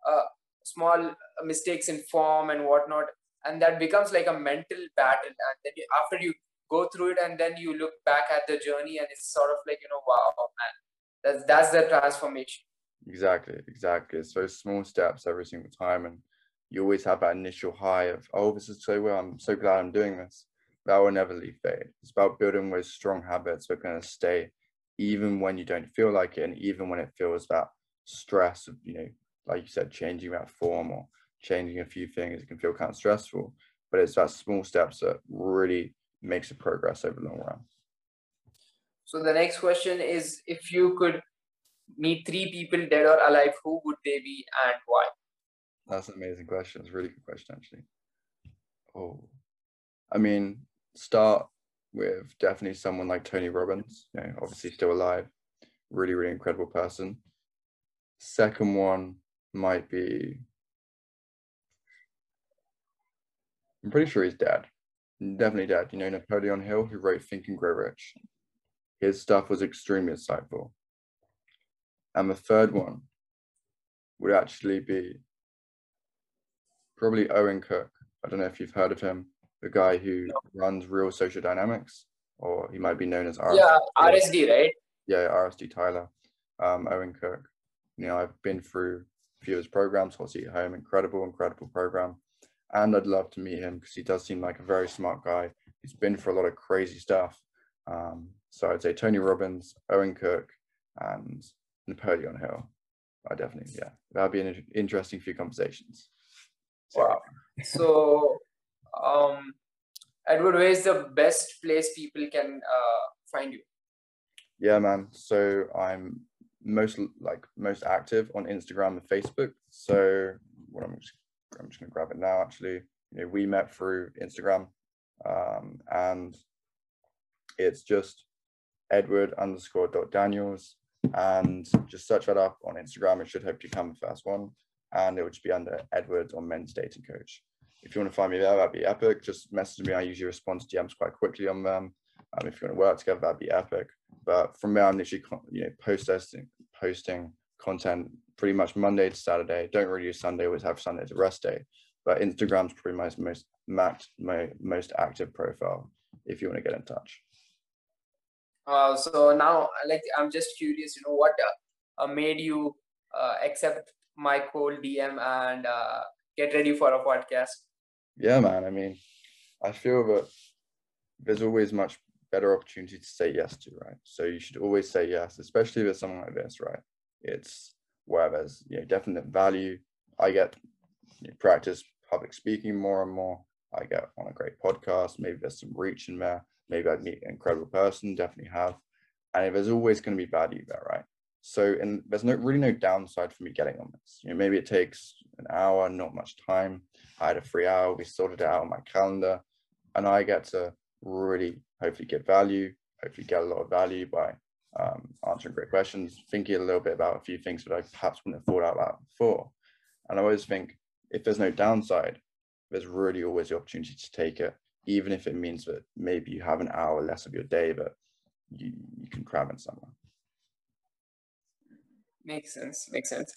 uh, small mistakes in form and whatnot. And that becomes like a mental battle. And then you, after you go through it and then you look back at the journey and it's sort of like you know wow man that's that's the transformation. Exactly exactly. It's those small steps every single time and you always have that initial high of oh this is so well i'm so glad i'm doing this. That will never leave fade. It's about building those strong habits that are going to stay even when you don't feel like it and even when it feels that stress of you know like you said changing that form or changing a few things it can feel kind of stressful but it's that small steps that really makes a progress over the long run. So the next question is if you could meet three people dead or alive, who would they be and why? That's an amazing question. It's a really good question actually. Oh, I mean, start with definitely someone like Tony Robbins, you know, obviously still alive, really, really incredible person. Second one might be, I'm pretty sure he's dead. Definitely dead. You know, Napoleon Hill, who wrote Think and Grow Rich. His stuff was extremely insightful. And the third one would actually be probably Owen Cook. I don't know if you've heard of him the guy who runs Real Social Dynamics, or he might be known as RSD. Yeah, RSD, right? Yeah, RSD Tyler, um, Owen Cook. You know, I've been through a few of his programs, Hot Seat Home, incredible, incredible program. And I'd love to meet him because he does seem like a very smart guy. He's been for a lot of crazy stuff. Um, so I'd say Tony Robbins, Owen Cook, and Napoleon Hill. I definitely, yeah, that'd be an interesting few conversations. Wow. So um, Edward, where is the best place people can uh, find you? Yeah, man. So I'm most like most active on Instagram and Facebook. So what I'm just I'm just gonna grab it now. Actually, you know, we met through Instagram, um, and it's just Edward underscore dot Daniels, and just search that up on Instagram. It should hopefully come the first one, and it would just be under Edward on Men's Dating Coach if you want to find me there, that'd be epic. Just message me. I usually respond to DMs quite quickly on them. Um, if you want to work together, that'd be epic. But from there, I'm literally you know posting posting content pretty much Monday to Saturday. Don't really use Sunday. Always have Sunday as a rest day. But Instagram's probably my most max my most active profile. If you want to get in touch. Uh, so now, like, I'm just curious. You know, what uh, made you uh, accept my cold DM and uh, get ready for a podcast? yeah, man. I mean, I feel that there's always much better opportunity to say yes to, right? So you should always say yes, especially with something like this, right? It's where there's you know definite value. I get you know, practice public speaking more and more. I get on a great podcast. Maybe there's some reach in there. Maybe I meet an incredible person. Definitely have. And there's always going to be value there, right? So, and there's no really no downside for me getting on this. You know, maybe it takes an hour, not much time. I had a free hour. We sorted it out on my calendar, and I get to really hopefully get value. Hopefully, get a lot of value by um, answering great questions, thinking a little bit about a few things that I perhaps wouldn't have thought out about before. And I always think if there's no downside, there's really always the opportunity to take it, even if it means that maybe you have an hour less of your day that you, you can cram in somewhere. Makes sense. Makes sense.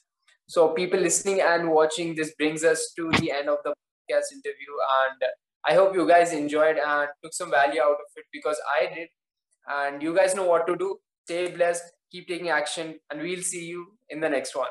So, people listening and watching, this brings us to the end of the podcast interview. And I hope you guys enjoyed and took some value out of it because I did. And you guys know what to do. Stay blessed, keep taking action, and we'll see you in the next one.